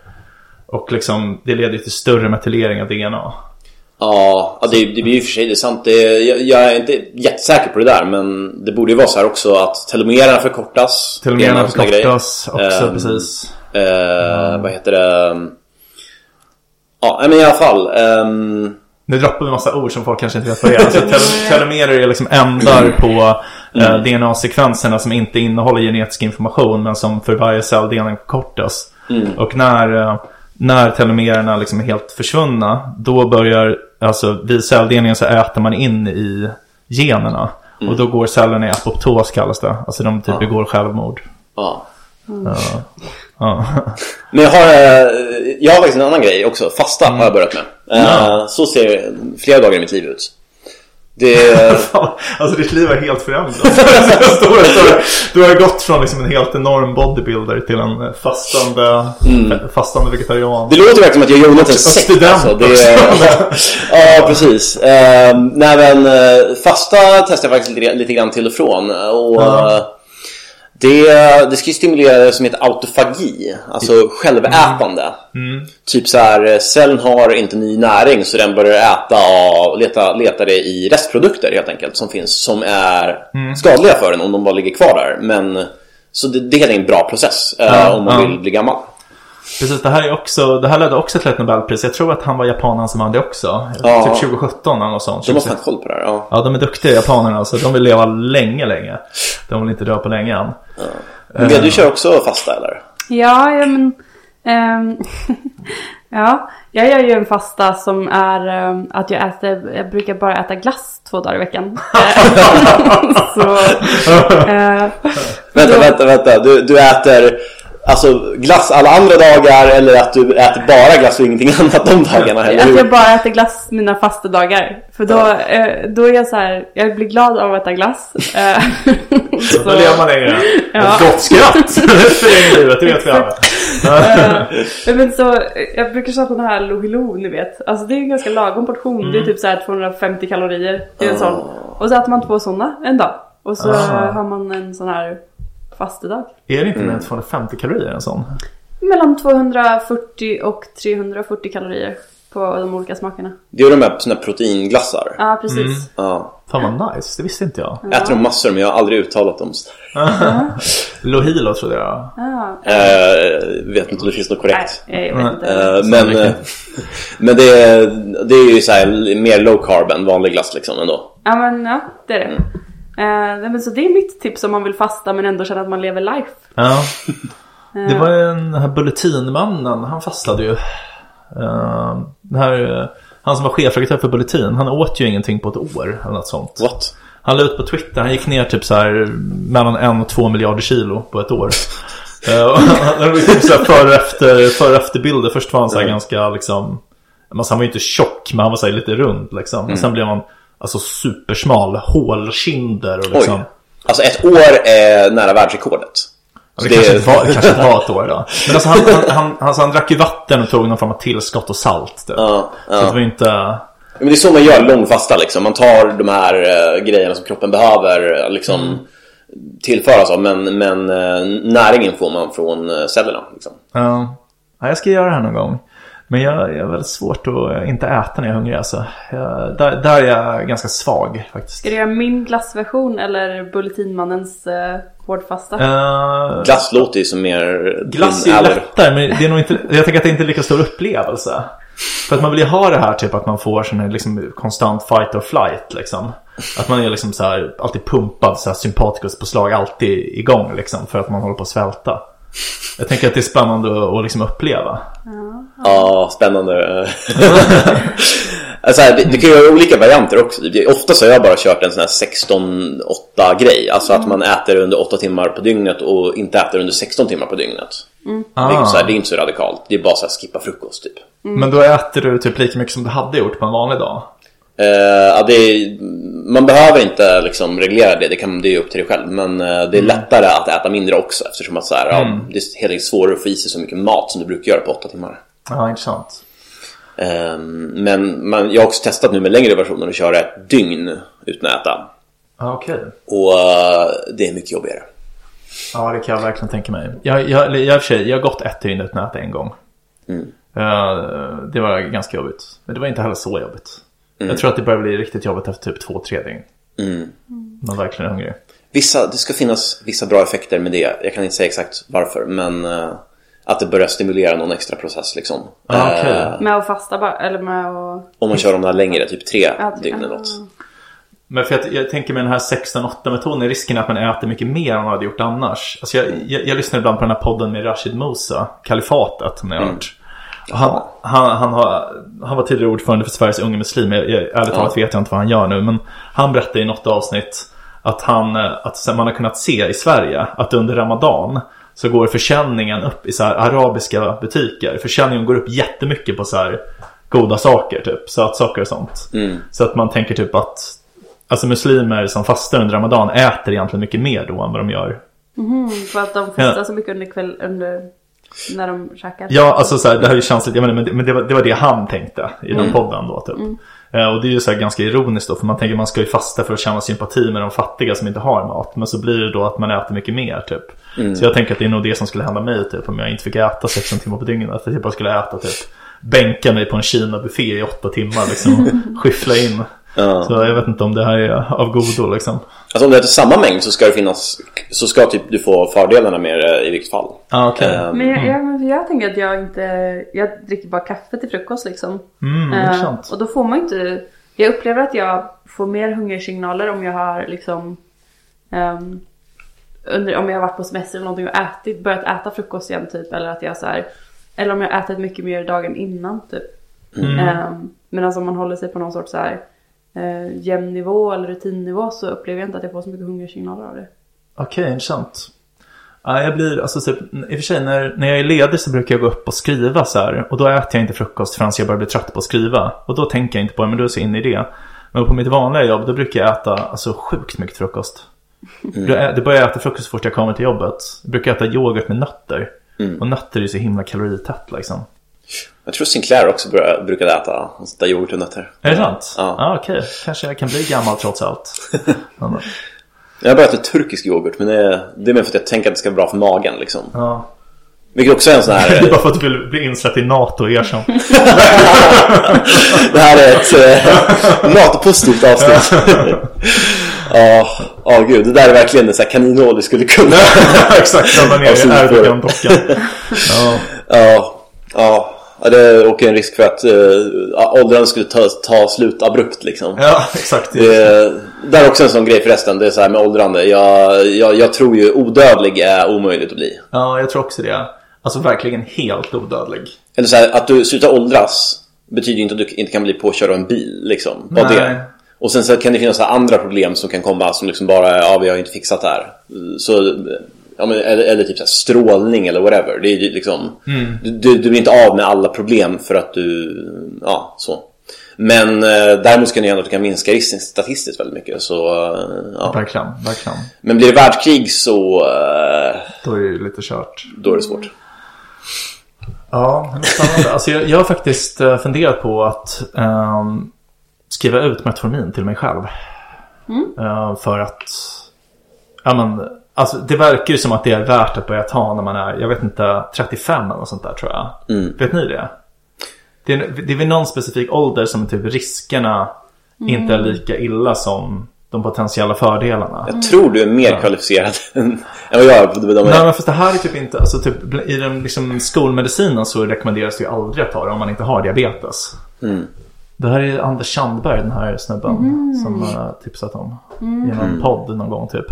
Och liksom det leder ju till större metylering av DNA Ja, det, det blir ju för sig det är sant. Det, jag, jag är inte jättesäker på det där men det borde ju vara så här också att telomererna förkortas. En Telomererna förkortas också, Ehm, precis. Eh, Vad heter det? Ja, men i alla fall. ehm, Nu droppar vi massa ord som folk kanske inte vet vad det är. Alltså, tel- (laughs) telomerer är liksom ändar på eh, DNA-sekvenserna som inte innehåller genetisk information men som för varje celldelning förkortas. Och när, eh, när telomererna liksom är helt försvunna då börjar, alltså vid celldelningen så äter man in i generna. Och då går cellerna i apoptos kallas det. Alltså de typ begår självmord. ja. Ja. (laughs) Men jag har, eh, jag har faktiskt en annan grej också. Fasta har jag börjat med. Eh, Så ser flera dagar i mitt liv ut. Det, Fan, (laughs) alltså ditt liv (laughs) är helt förändrat. Du har gått från liksom en helt enorm bodybuilder till en fastande, fastande vegetarian. Det låter verkligen som att jag gjort en sekt. Alltså. Det, också. (laughs) ja, precis. Eh, nej, men eh, fasta testar jag faktiskt lite, lite grann till och från. Och, Ja. Det, det ska ju stimulera det som heter autofagi, alltså självätande. Typ så här, eh, cellen har inte ny näring så den börjar äta och leta, leta det i restprodukter helt enkelt som finns som är skadliga för den om de bara ligger kvar där. Men, så det, det är en bra process eh, Ja, om man ja. vill bli gammal. Precis, det här, är också, det här ledde också till ett Nobelpris. Jag tror att han var japanen som vann det också. Ja. Typ 2017 eller något sånt. De måste ha koll på det här. Ja. Ja, de är duktiga japanerna. Alltså, de vill leva länge, länge. De vill inte dö på länge än. Men du kör också fasta eller? Ja, ja men... ehm, (laughs) ja, jag gör ju en fasta som är ehm, att jag äter, jag brukar bara äta glass två dagar i veckan. (laughs) (laughs) så, eh, Vänta, då- vänta, vänta. Du, du äter alltså glass alla andra dagar eller att du äter bara glass och ingenting (laughs) annat de dagarna? Eller Att jag bara äter glass mina fasta dagar. För då, eh, då är jag så här, jag blir glad av att äta glass. (laughs) Eh, (laughs) så- Då lever man längre. Ja. Ett gott skratt! Förlänger livet, det vet vi alla. Eh, men så, jag brukar köpa den här Lohilo, ni vet. Alltså det är en ganska lagom portion. Det är typ så här 250 kalorier i en sån. Och så äter man två sådana en dag. Och så Ah. har man en sån här fastedag. Är det inte mer än 250 kalorier en sån? Mellan 240 och 340 kalorier på de olika smakerna. Det är de här såna här proteinglassar. Ja, precis. Ja. Fan vad nice, det visste inte jag. Jag äter dem massor men jag har aldrig uttalat dem. (laughs) Lohilo trodde jag. Ja. Eh, vet inte om det finns något korrekt. Nej, jag vet inte. Eh, men eh, men det, är- det är ju så här mer low carb än vanlig glass liksom ändå. Ja men ja, det är det. Eh, men så det är mitt tips om man vill fasta men ändå känna att man lever life. Ja. Det var ju den här Bulletinmannen, han fastade ju. Uh, den här, eh, han som var chefredaktör för Bulletin, han åt ju ingenting på ett år eller något sånt. What? Han la ut på Twitter, han gick ner typ så här mellan en och två miljarder kilo på ett år. (laughs) Eh, han typ så här före och efter, och efterbilder. Först var han så här Mm. ganska liksom, alltså han var ju inte tjock men han var så här lite rund liksom. Mm. Och sen blev han alltså supersmal, hålkinder och liksom. Oj. Alltså ett år är nära världsrekordet. Ja, Så Det, kanske inte var, det kanske inte var ett år då. Men alltså han, han, han, alltså han drack ju vatten och tog någon form av tillskott och salt. Typ. Ja, Så det ja. var inte... Men det är så man gör långfasta liksom. Man tar de här uh, grejerna som kroppen behöver uh, liksom mm. tillföras av. Men, men uh, näringen får man från cellerna. Liksom. Ja. ja, jag ska göra det här någon gång. Men jag, jag har väldigt svårt att inte äta när jag är hungrig alltså. Jag, där, där är jag ganska svag faktiskt. Ska du göra min glassversion eller Bulletinmannens uh, hårdfasta? Uh, glass låter ju som mer... Glass är lättare men det är nog inte, jag tänker att det inte är lika stor upplevelse. För att man vill ju ha det här typ att man får sån här liksom konstant fight or flight liksom. Att man är liksom så här, alltid pumpad så här sympatikus på slag alltid igång liksom för att man håller på att svälta. Jag tänker att det är spännande att liksom uppleva. Ja, ja spännande. (laughs) alltså, det, det kan ju vara olika varianter också. Ofta så har jag bara kört en sån här 16-8 grej. Alltså att man äter under 8 timmar på dygnet och inte äter under 16 timmar på dygnet. Mm. Det, är så här, det är inte så radikalt. Det är bara så här, skippa frukost typ. Mm. Men då äter du typ lika mycket som du hade gjort på en vanlig dag? Uh, ja, är, man behöver inte liksom reglera det, det, kan, det är upp till dig själv. Men uh, det är mm. lättare att äta mindre också eftersom att så här, mm. ja, det är helt enkelt svårare att få i sig så mycket mat som du brukar göra på åtta timmar. Ja, intressant. Uh, men man, jag har också testat nu med längre versioner att köra ett dygn utan att äta. Okej. Okay. Och uh, det är mycket jobbigare. Ja, det kan jag verkligen tänka mig. Jag, jag, jag, jag, har gått ett dygn utan att äta en gång. Mm. det var ganska jobbigt. Men det var inte heller så jobbigt. Mm. Jag tror att det börjar bli riktigt jobbigt efter typ två, tre dygn. Mm. Man verkligen är hungrig. Vissa, det ska finnas vissa bra effekter med det. Jag kan inte säga exakt varför, men uh, att det börjar stimulera någon extra process liksom. Ah, okay. uh, med att fasta bara, eller med att... Om man kör de där längre, typ tre ja, dygn eller något. Men för jag, jag tänker med den här 16-8 metoden är risken att man äter mycket mer än man hade gjort annars. Alltså jag, jag, jag lyssnar ibland på den här podden med Rashid Musa, Kalifatet, om ni har mm. Han, han, han, har, han var tidigare ordförande för Sveriges unga muslimer. Jag, jag, ärligt talat vet jag inte vad han gör nu. Men han berättade i något avsnitt att, han, att man har kunnat se i Sverige att under Ramadan så går försäljningen upp i så arabiska butiker. Försäljningen går upp jättemycket på så här goda saker, typ sötsaker och sånt. Mm. Så att man tänker typ att alltså muslimer som fastar under Ramadan äter egentligen mycket mer då än vad de gör. Mm, för att de fastar ja. så mycket under kväll, under när de käkar? Ja, alltså så här, det här är ju känsligt. Jag menar, men det, var, det var det han tänkte i den mm. podden då typ. Mm. Eh, och det är ju så ganska ironiskt då, för man tänker man ska ju fasta för att känna sympati med de fattiga som inte har mat. Men så blir det då att man äter mycket mer typ. Mm. Så jag tänker att det är nog det som skulle hända mig typ om jag inte fick äta 16 timmar på dygnet. Att jag bara skulle äta typ, bänka mig på en Kina-buffé i åtta timmar liksom. (laughs) skyffla in Ja. Så jag vet inte om det här är av godo liksom. Alltså om det är samma mängd så ska det finnas Så ska typ du få fördelarna med det i vilket fall. Ah, okay. Um, ehm. men jag, jag, jag, tänker att jag inte Jag dricker bara kaffe till frukost liksom. Mm, uh, och då får man inte Jag upplever att jag får mer hungersignaler om jag har liksom um, under, Om jag har varit på semester eller någonting och ätit, börjat äta frukost igen typ. Eller att jag så här, Eller om jag har ätit mycket mer dagen innan typ. Mm. Um, Medan om man håller sig på någon sorts så här eh, jämn nivå eller rutinnivå så upplever jag inte att jag får så mycket hungersignaler av det. Okej, okay, intressant. Ja, jag blir, alltså typ, i och för sig när, när jag är ledig så brukar jag gå upp och skriva så här. Och då äter jag inte frukost förrän jag börjar bli trött på att skriva. Och då tänker jag inte på det, men då är jag så inne i det. Men på mitt vanliga jobb då brukar jag äta alltså, sjukt mycket frukost. Mm. Då börjar jag äta frukost så fort jag kommer till jobbet. Jag brukar äta yoghurt med nötter. Mm. Och nötter är så himla kaloritätt liksom. Jag tror Sinclair också brukade äta där yoghurt och nötter. Är det sant? Ja. Ah, Okej, okay. kanske jag kan bli gammal trots allt. (laughs) jag har börjat med turkisk yoghurt men det är, det är mer för att jag tänker att det ska vara bra för magen liksom. Ja. Vilket också är en sån här... (laughs) det är bara för att du vill bli insläppt i NATO och erkänd. (laughs) det här är ett uh, NATO-positivt avsnitt. Ja, oh, oh, gud. Det där är verkligen en sån här kaninhål vi skulle kunna... Exakt, ramla ner i Erdogan-dockan. Ja. Ja. Ja, det åker en risk för att uh, åldrandet skulle ta, ta slut abrupt liksom. Ja, (laughs) exakt. Det, det är också en sån grej förresten, det är så här med åldrande. Jag, jag, jag tror ju odödlig är omöjligt att bli. Ja, jag tror också det. Alltså verkligen helt odödlig. Eller så här, att du slutar åldras betyder ju inte att du inte kan bli påkörd av en bil liksom. Bara det. Och sen så kan det finnas andra problem som kan komma som liksom bara, ja vi har inte fixat det här. Så ja, men, eller, eller typ så strålning eller whatever. Det är liksom, mm. du, du blir inte av med alla problem för att du, ja så. Men eh, däremot kan det ändå att du kan minska risken statistiskt väldigt mycket. Så, eh, ja. Verkligen, verkligen. Men blir det världskrig så... Eh, då är det lite kört. Då är det svårt. Ja, spännande. alltså jag, jag har faktiskt eh, funderat på att um, skriva ut Metformin till mig själv. Eh, för att, ja men, alltså det verkar ju som att det är värt att börja ta när man är, jag vet inte, 35 eller något sånt där tror jag. Vet ni det? Det är, det är vid någon specifik ålder som typ riskerna inte är lika illa som de potentiella fördelarna. Jag tror du är mer kvalificerad (laughs) än vad jag är bedöma Nej men fast det här är typ inte, alltså typ i den liksom skolmedicinen så rekommenderas det ju aldrig att ta det om man inte har diabetes. Det här är Anders Sandberg, den här snubben, som har tipsat om. I någon podd någon gång typ.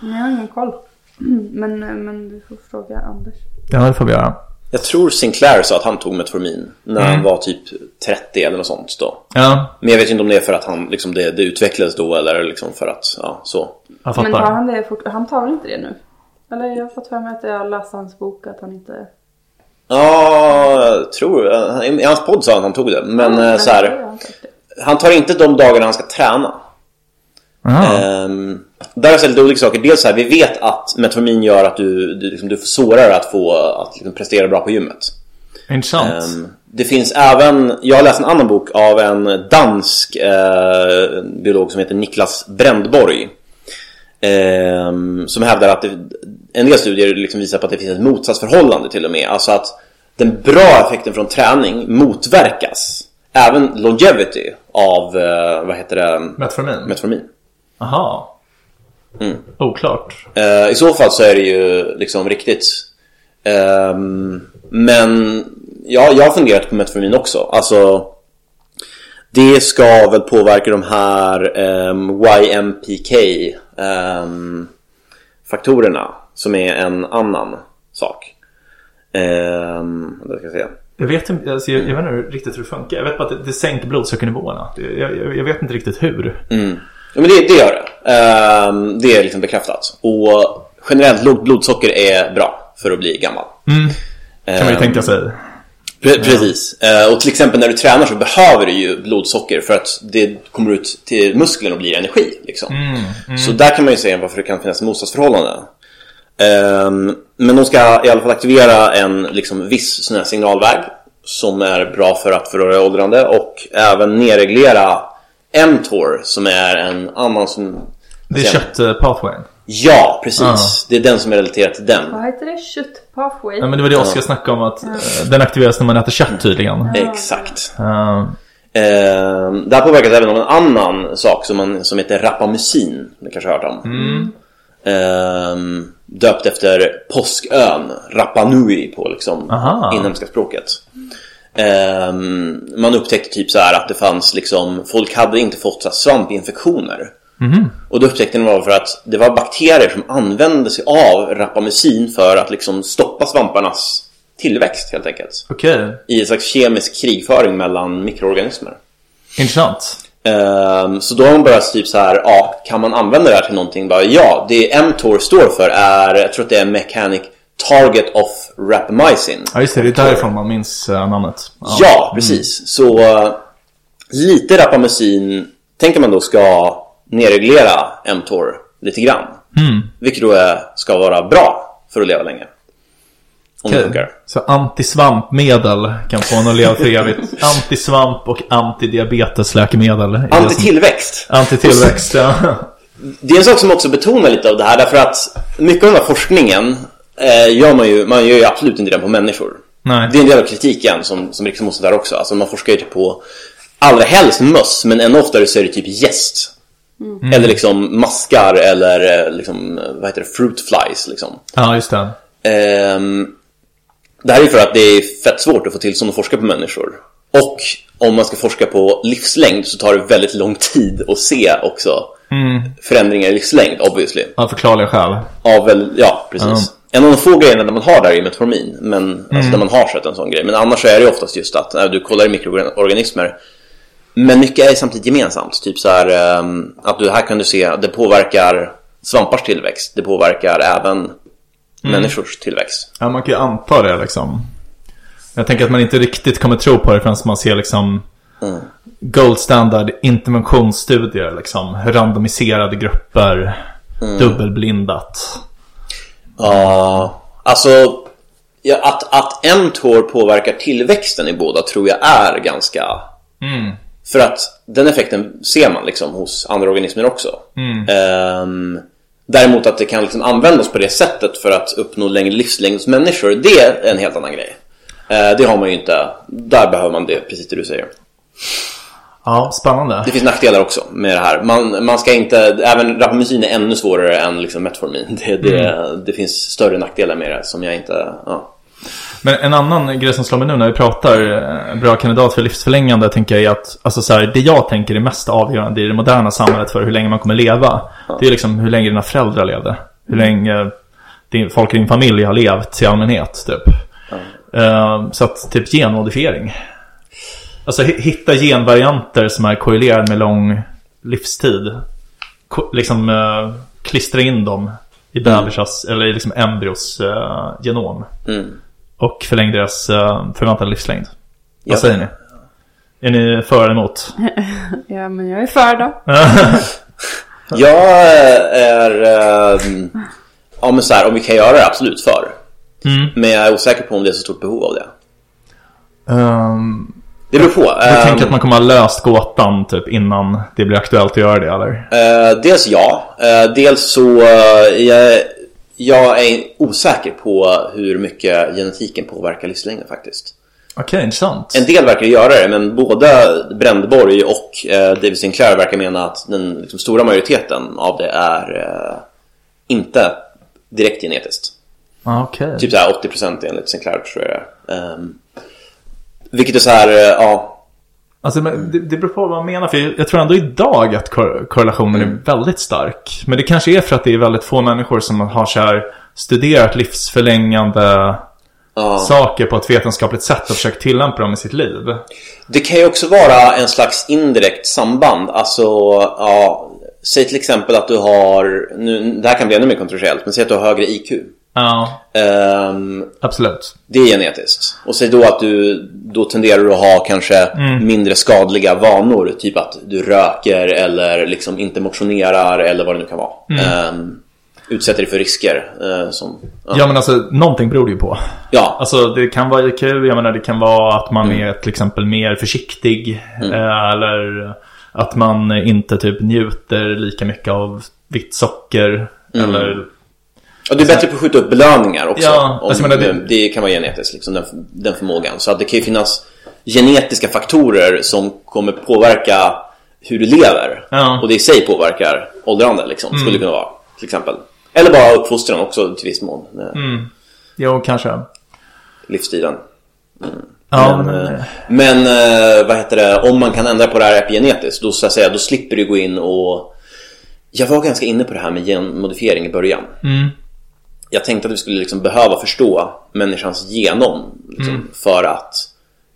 Jag har ingen koll. (clears throat) Men, men du får fråga Anders. Ja, det får vi göra. Jag tror Sinclair sa att han tog Metformin när Mm. han var typ 30 eller något sånt då. Ja, Men jag vet inte om det är för att han, liksom, det, det utvecklades då eller liksom för att, ja, så. jag Men tar han det fort? Han tar väl inte det nu? Eller jag har fått för mig att jag läste hans bok att han inte... Ja, jag tror, i hans podd sa han att han tog det. Men eh, Men så här, han tar inte de dagarna han ska träna. Aha. Ehm, där är det lite olika saker. Dels så här, vi vet att Metformin gör att du, du, liksom, du får svårare att få att liksom, prestera bra på gymmet. Intressant. Ehm, det finns även, jag har läst en annan bok av en dansk eh, biolog som heter Niklas Brändborg. Ehm, som hävdar att det, en del studier liksom visar på att det finns ett motsatsförhållande till och med. Alltså att den bra effekten från träning motverkas. Även longevity av, eh, vad heter det, Metformin? Metformin. Aha. Oklart. Eh, I så fall så är det ju liksom riktigt. Ehm, men ja, jag har funderat på Metformin också. Alltså det ska väl påverka de här ehm, YMPK ehm, faktorerna som är en annan sak. Um, jag ska se. Jag vet, inte, alltså, jag, jag vet inte riktigt hur det funkar. Jag vet bara att det, det sänker blodsockernivåerna. Det- Jag, jag, jag vet inte riktigt hur. Mm. Ja, men det, det gör det. Ehm, det är liksom bekräftat. Och generellt lågt blodsocker är bra för att bli gammal. Kan man ju Ehm, tänka sig. Pre- Precis. Eh, och till exempel när du tränar så behöver du ju blodsocker för att det kommer ut till musklerna och blir energi. Liksom. Så där kan man ju se varför det kan finnas motsatsförhållande. Ehm, men de ska i alla fall aktivera en liksom, viss sån här signalväg som är bra för att fördröja åldrande och även nedreglera mTOR som är en annan som... Det är kött-pathwayn. Ja, precis. Ah. Det är den som är relaterad till den. Vad heter det? Kött pathway? Ja, men det var det Oskar snackade om att eh, den aktiveras när man äter kött tydligen. Exakt. Eh, Eh, det här påverkas även av en annan sak som, man, som heter rapamycin. Det kanske har hört om. Eh, döpt efter påskön, Rapa Nui på liksom Aha. inhemska språket. Eh, man upptäckte typ så här att det fanns liksom, folk hade inte fått så svampinfektioner. Och då upptäckte man för att det var bakterier som använde sig av rapamycin för att liksom stoppa svamparnas tillväxt helt enkelt. Okej, I en slags kemisk krigföring mellan mikroorganismer. intressant. Ehm, så då har man börjat typ så här, ja, kan man använda det här till någonting? Bara, ja, det mTOR står för är, jag tror att det är Mechanic Target of Rapamycin. Ja, just det. Det är därifrån man minns eh, namnet. Ja, precis. Så eh, lite rapamycin tänker man då ska nedreglera mTOR lite grann. Vilket då är, ska vara bra för att leva länge. Om det Okej. funkar. Så antisvampmedel kan få en att leva för evigt. (laughs) Antisvamp och antidiabetesläkemedel. det Antitillväxt. Antitillväxt, ja. (laughs) Det är en sak som också betonar lite av det här därför att mycket av den här forskningen eh, gör man ju, man gör ju absolut inte den på människor. Nej. Det är en del av kritiken som, som mot sånt där också. Alltså man forskar ju typ på allra helst möss men ännu oftare så är det typ gäst. Eller liksom maskar eller eh, liksom, vad heter det, fruit flies liksom. Ja, just det. Ehm, det här är för att det är fett svårt att få till som att forska på människor. Och om man ska forska på livslängd så tar det väldigt lång tid att se också förändringar i livslängd, obviously. Av förklarliga skäl. Av ja, precis. Ja. En av de få grejerna där man har där är metformin, men, alltså där man har sett en sån grej. Men annars så är det oftast just att äh, du kollar i mikroorganismer. Men mycket är samtidigt gemensamt. Typ så här ehm, att du här kan du se att det påverkar svampars tillväxt. Det påverkar även människors tillväxt. Ja, man kan ju anta det liksom. Jag tänker att man inte riktigt kommer tro på det förrän man ser liksom Gold standard interventionsstudier liksom. Randomiserade grupper. Dubbelblindat. Ja, alltså ja, att, att mTOR påverkar tillväxten i båda tror jag är ganska För att den effekten ser man liksom hos andra organismer också. Ehm, däremot att det kan liksom användas på det sättet för att uppnå längre livslängd hos människor, det är en helt annan grej. Eh, det har man ju inte. Där behöver man det, precis det du säger. Ja, spännande. Det finns nackdelar också med det här. Man, man ska inte, även rapamycin är ännu svårare än liksom metformin. Det, det, det finns större nackdelar med det som jag inte... Ja. Men en annan grej som slår mig nu när vi pratar eh, bra kandidat för livsförlängande tänker jag är att alltså så här, det jag tänker är mest avgörande i det moderna samhället för hur länge man kommer leva. Det är liksom hur länge dina föräldrar levde. Hur länge din, folk i din familj har levt i allmänhet typ. Eh, så att typ genmodifiering. Alltså hi- hitta genvarianter som är korrelerade med lång livstid. Ko- liksom uh, klistra in dem i bebisars eller i liksom embryos eh, genom. Mm. Och förläng deras uh, förväntade livslängd. Ja. Vad säger ni? Är ni för eller emot? (laughs) Ja, men jag är för då. (laughs) Jag är... ehm, ja men så här, om vi kan göra det, absolut för. Mm. Men jag är osäker på om det är så stort behov av det. Um, Det beror på. Ehm, tänker att man kommer ha löst gåtan typ innan det blir aktuellt att göra det eller? Eh, dels ja. Eh, dels så uh, jag, jag är osäker på hur mycket genetiken påverkar livslängden faktiskt. Okej, intressant. En del verkar göra det, men både Brändborg och uh, David Sinclair verkar mena att den liksom, stora majoriteten av det är eh, inte direkt genetiskt. Ah, Okej. Typ så här 80% enligt Sinclair tror jag. Ehm, Vilket är så här, eh, ja. Alltså, men det, det beror på vad man menar. För jag, jag tror ändå idag att kor korrelationen Mm. är väldigt stark. Men det kanske är för att det är väldigt få människor som har så här studerat livsförlängande ja. saker på ett vetenskapligt sätt och försökt tillämpa dem i sitt liv. Det kan ju också vara en slags indirekt samband. Alltså, ja, säg till exempel att du har, nu, det här kan bli ännu mer kontroversiellt, men säg att du har högre IQ. Ja, Ehm, absolut. det är genetiskt. Och säg då att du, då tenderar du att ha kanske mindre skadliga vanor. Typ att du röker eller liksom inte motionerar eller vad det nu kan vara. Ehm, utsätter dig för risker. eh, som, ja. Ja, men alltså någonting beror det ju på. ja, Alltså det kan vara IQ, jag menar det kan vara att man Mm. är till exempel mer försiktig. Eh, eller att man inte typ njuter lika mycket av vitt socker. Mm. Eller Och du är bättre på att skjuta upp belöningar också. Ja, om, alltså menar, det- det... kan vara genetiskt, liksom, den, den förmågan. Så att det kan ju finnas genetiska faktorer som kommer påverka hur du lever. Ja. Och det i sig påverkar åldrande, liksom, skulle det kunna vara. Till exempel. Eller bara uppfostran också till viss mån. eh, jo, kanske. Livsstilen. Ja, men, men, eh, men eh, vad heter det, om man kan ändra på det här epigenetiskt, då, så att säga, då slipper du gå in och... Jag var ganska inne på det här med genmodifiering i början. mm, jag tänkte att vi skulle liksom behöva förstå människans genom liksom, för att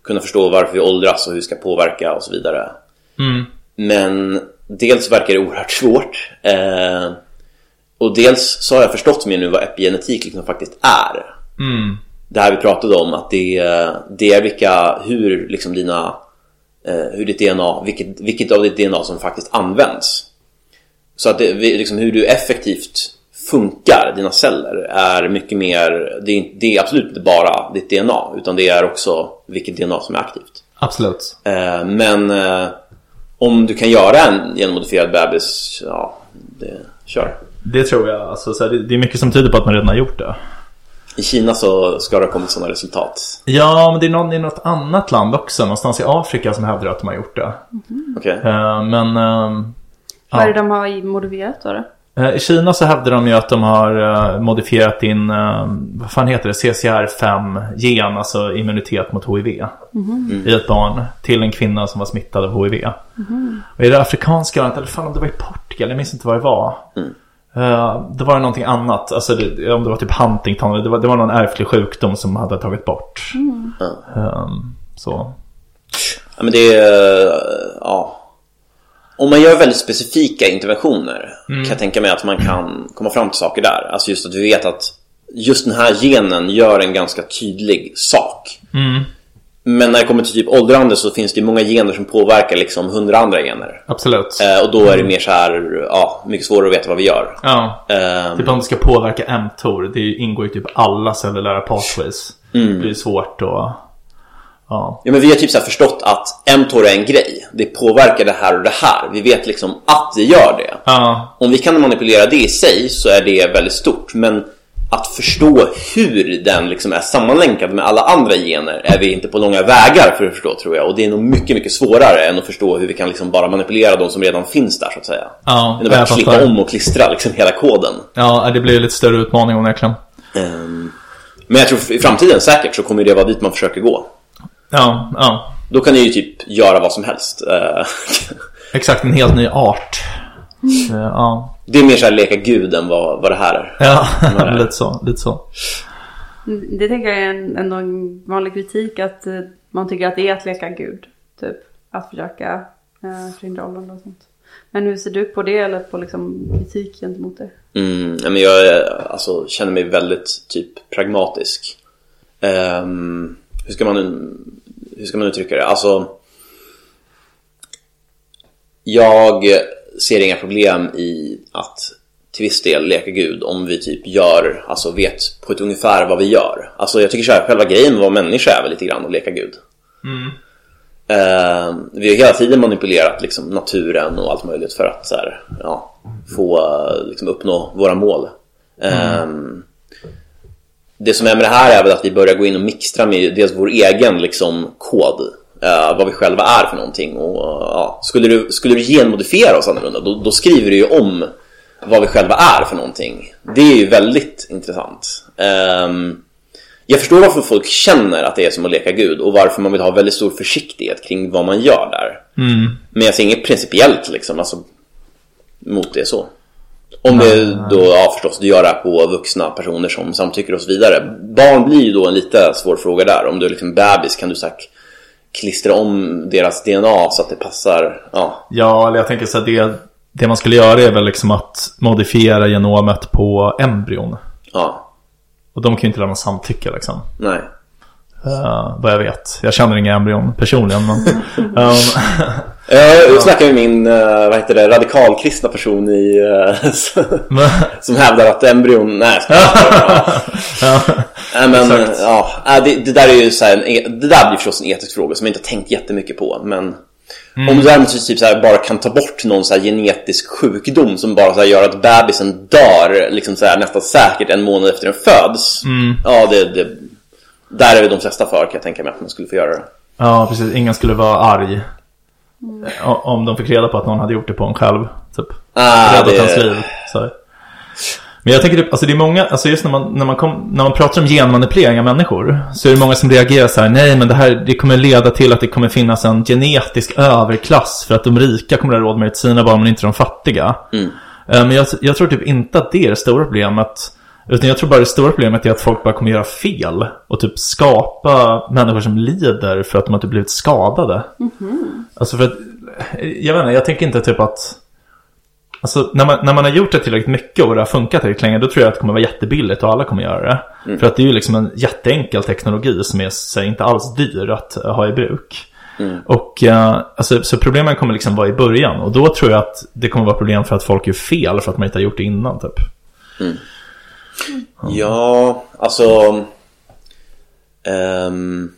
kunna förstå varför vi åldras och hur det ska påverka och så vidare. mm, Men dels verkar det oerhört (laughs) svårt eh, och dels så har jag förstått mer nu vad epigenetik liksom faktiskt är. mm, Det här vi pratade om att det, det är vilka, hur liksom dina eh, hur ditt DNA, vilket, vilket av ditt DNA som faktiskt används. Så att det, vi- liksom hur du effektivt funkar, dina celler, är mycket mer, det är, det är absolut inte bara ditt DNA, utan det är också vilket DNA som är aktivt. absolut. Eh, men eh, om du kan göra en genmodifierad bebis, ja, det, kör. Det tror jag. Alltså, så här, det, det är mycket som tyder på att man redan har gjort det. I Kina så ska det ha kommit sådana resultat. Ja, men det är någon i något annat land också. Någonstans i Afrika som hävdar att de har gjort det. Okej? Eh, men ehm, Vad är det de har modifierat då? då? Eh, i Kina så hävdar de ju att de har eh, modifierat in, eh, vad fan heter det, CCR5-gen, alltså immunitet mot HIV. I ett barn till en kvinna som var smittad av HIV. Och i det afrikanska landet, eller fan om det var i Portugal, jag minns inte vad det var. Eh, det var någonting annat, alltså det, om det var typ Huntington, det var, det var någon ärftlig sjukdom som hade tagit bort. Ehm, så. Ja, men det är... Ja. Om man gör väldigt specifika interventioner kan jag tänka mig att man kan komma fram till saker där. Alltså just att vi vet att just den här genen gör en ganska tydlig sak. Men när det kommer till typ åldrande så finns det många gener som påverkar liksom hundra andra gener. Absolut. Eh, och då är det mer så här, ja, mycket svårare att veta vad vi gör. Ja. Ehm, Typ om det ska påverka mTOR, det ingår ju typ alla cellulära pathways. Det blir svårt att, Ja. Ja, men vi har typ så förstått att mTOR är en grej. Det påverkar det här och det här. Vi vet liksom att det gör det. Ja, Om vi kan manipulera det i sig så är det väldigt stort. Men att förstå hur den liksom är sammanlänkad med alla andra gener är vi inte på långa vägar för att förstå tror jag. Och det är nog mycket, mycket svårare än att förstå hur vi kan liksom bara manipulera de som redan finns där så att säga. Ja, än att bara klippa om och klistra liksom hela koden. ja, det blir lite större utmaning onekligen. Ehm, men jag tror i framtiden säkert så kommer det vara dit man försöker gå. Ja, ja. Då kan ni ju typ göra vad som helst. Eh, Exakt, en helt ny art. Så, ja, det är mer så här leka gud än vad, vad det här är. ja Nej. (laughs) lite så. Lite så. Mm, Det tänker jag är en, en vanlig kritik att eh, man tycker att det är att leka gud. Typ att försöka eh, förhindra åldrande och sånt. Men hur ser du på det eller på liksom kritik gentemot det? Mm, men jag är- alltså, känner mig väldigt typ pragmatisk. Ehm, hur, ska man, hur ska man uttrycka det? Alltså, jag ser inga problem i att till viss del leka gud om vi typ gör, alltså vet på ett ungefär vad vi gör. Alltså jag tycker så här, själva grejen med vara människa är väl lite grann att leka gud. Eh, vi har hela tiden manipulerat liksom, naturen och allt möjligt för att så här, ja, få eh, liksom, uppnå våra mål. Eh, det som är med det här är väl att vi börjar gå in och mixtra med dels vår egen liksom, kod. eh, vad vi själva är för någonting. Och, ja, skulle, du, skulle du genmodifiera oss annorlunda då, då skriver du ju om vad vi själva är för någonting. Det är ju väldigt intressant. Ehm, jag förstår varför folk känner att det är som att leka Gud och varför man vill ha väldigt stor försiktighet kring vad man gör där. Men jag ser inget principiellt liksom, alltså, mot det så. Om det då, ja förstås, du gör det här på vuxna personer som samtycker och så vidare. Barn blir ju då en lite svår fråga där. Om du är liksom bebis kan du sagt klistra om deras DNA så att det passar, ja. Ja, eller jag tänker så här, det, det man skulle göra är väl liksom att modifiera genomet på embryon. Ja, Och de kan ju inte lämna samtycke liksom. nej. Uh, vad jag vet. Jag känner inga embryon personligen. Men, (laughs) um, Jag (laughs) snackade med min, eh, vad heter det, radikalkristna person i, men, (laughs) som hävdar att embryon, nej, ja, Nej men Exakt. ja, det, det där är ju så här en, e- det där blir förstås en etisk fråga som jag inte har tänkt jättemycket på. Men Mm. om du däremot typ så här bara kan ta bort någon så här genetisk sjukdom som bara så här gör att bebisen dör liksom så här nästan säkert en månad efter den föds. Mm. Ja, det, det, där är de flesta för kan jag tänka mig att man skulle få göra det. ja, precis. Ingen skulle vara arg. O- Om de fick reda på att någon hade gjort det på en själv. Typ. Ah, Räddat det, hans liv. Så. Men jag tänker typ, alltså det är många, alltså just när man, när man, kom, när man pratar om genmanipulering av människor så är det många som reagerar så här, nej men det här det kommer leda till att det kommer finnas en genetisk överklass för att de rika kommer att ha råd med sina barn men inte de fattiga. Mm. Eh, Men jag, jag tror typ inte att det är det stora problemet. Utan jag tror bara det stora problemet är att folk bara kommer göra fel. Och typ skapa människor som lider för att de har typ blivit skadade. Alltså för att, jag vet inte, jag tänker inte typ att Alltså när man, när man har gjort det tillräckligt mycket och det har funkat tillräckligt länge Då tror jag att det kommer vara jättebilligt och alla kommer göra det. För att det är ju liksom en jätteenkel teknologi som är så, inte alls dyr att eh, ha i bruk. Och eh, alltså, så problemen kommer liksom vara i början Och då tror jag att det kommer vara problem för att folk gör fel för att man inte har gjort det innan typ Ja, alltså... ehm,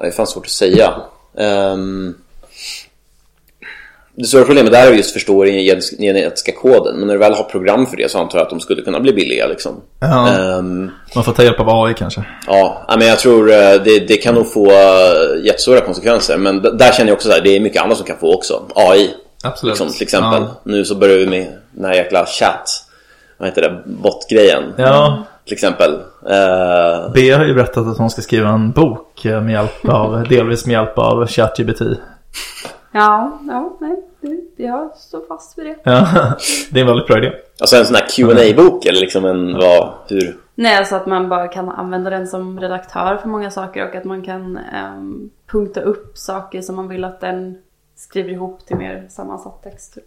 det är fan svårt att säga. Ehm, det stora problemet där är just förstå den gen- genetiska koden. Men när du väl har program för det så antar jag att de skulle kunna bli billiga. Liksom. Ja. Ehm, Man får ta hjälp av AI kanske ja, men jag tror eh, det, det kan nog få eh, jättestora konsekvenser. Men där känner jag också att det är mycket annat som kan få också. AI Absolut liksom, till exempel. Ja. Nu så börjar vi med den här jäkla chatt. Vad heter det? Botgrejen. Ja, Till exempel. Eh, B har ju berättat att hon ska skriva en bok med hjälp av, (laughs) delvis med hjälp av ChatGPT. Ja, ja, nej. det- Jag står fast vid det. Ja, (laughs) det är en väldigt bra idé. Alltså en sån här qa bok eller liksom en vad, hur? Nej, alltså att man bara kan använda den som redaktör för många saker och att man kan ehm, punkta upp saker som man vill att den skriver ihop till mer sammansatt text. Typ.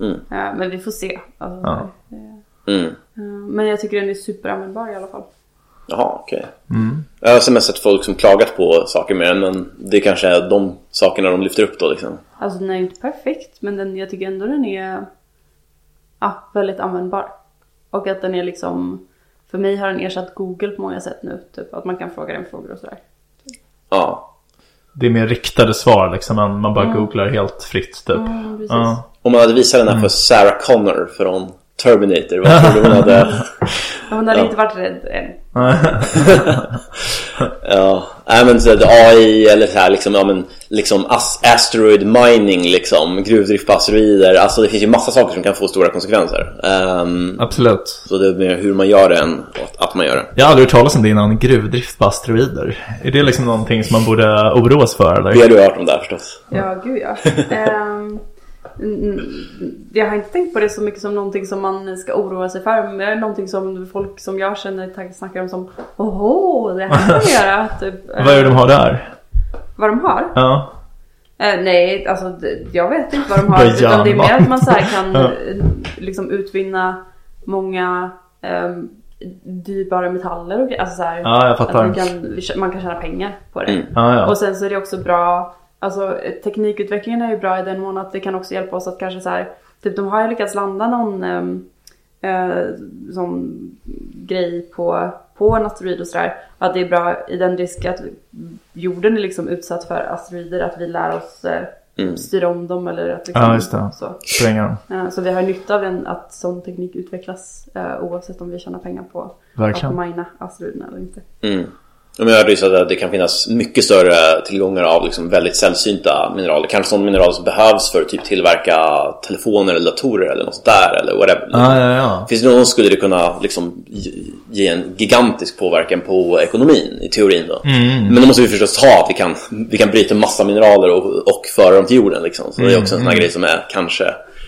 Mm. Ja, men vi får se. Alltså, Ja. eh, Mm. eh, men jag tycker den är superanvändbar i alla fall. Jaha, okej. Jag har mest sett folk som klagat på saker med den men det kanske är de sakerna de lyfter upp då liksom. Alltså den är ju inte perfekt men den, jag tycker ändå den är ja, väldigt användbar. Och att den är liksom, för mig har den ersatt Google på många sätt nu. Typ att man kan fråga den frågor och sådär. det är mer riktade svar liksom än man bara googlar helt fritt typ. Mm. Ja. Om man hade visat den här för Sarah Connor från Terminator, vad tror du hon hade... (laughs) Hon hade inte varit rädd än. (laughs) Ja, nej men så AI eller så här liksom, ja men liksom as- asteroid mining liksom, gruvdrift på asteroider. Alltså det finns ju massa saker som kan få stora konsekvenser. Ehm, Absolut. så det är mer hur man gör det än att, man gör det. Jag har aldrig hört talas om det innan, gruvdrift på asteroider. Är det liksom någonting som man borde oroas för Det eller? har du hört om där förstås. Ja, gud ja. Mm, (laughs) jag har inte tänkt på det så mycket som någonting som man ska oroa sig för. Men det är någonting som folk som jag känner snackar om som Åhå, det här kan vi göra. (laughs) Typ, Vad är det de har där? Vad de har? Ja. Eh, nej, alltså jag vet inte vad de (laughs) har. Utan det är mer att man så här (laughs) kan eh, liksom utvinna många um, dyrbara metaller och grejer. Alltså så här, Ja, jag att fattar. man kan, man kan tjäna pengar på det. Mm. Ja. Och sen så är det också bra, alltså teknikutvecklingen är ju bra i den mån att det kan också hjälpa oss att kanske så här, typ de har ju lyckats landa någon um, sån grej på, på en asteroid och sådär. Att det är bra i den risk att jorden är liksom utsatt för asteroider, att vi lär oss eh, Mm. styra om dem eller att liksom, Ja, just det. Så. Spränga dem. Eh, så vi har nytta av en, att sån teknik utvecklas eh, oavsett om vi tjänar pengar på att Verkligen. mina asteroiderna eller inte. Mm. Jag hörde ju så att det kan finnas mycket större tillgångar av liksom väldigt sällsynta mineraler. Kanske sådana mineraler som behövs för att typ tillverka telefoner eller datorer eller något sånt där eller whatever. Ja, ja, ja. Finns det någon skulle det kunna liksom ge- en gigantisk påverkan på ekonomin i teorin då. Mm. Men då måste vi förstås ha att vi kan, vi kan bryta massa mineraler och, och föra dem till jorden liksom. Så det är också en sån här grej som är kanske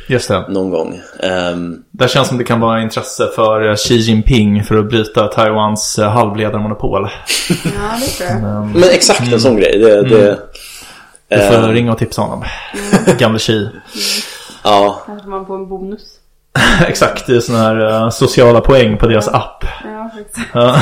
Just det. någon gång. Ehm, Det känns som det kan vara intresse för Xi Jinping för att bryta Taiwans eh, halvledarmonopol. (laughs) Ja, det tror jag. men exakt en sån grej. Det, det, Du får ehm, ringa och tipsa honom. (laughs) Gamle Xi. ja, Kanske man får en bonus. (laughs) Exakt, det är sådana här eh, sociala poäng på deras app. Ja. Ja.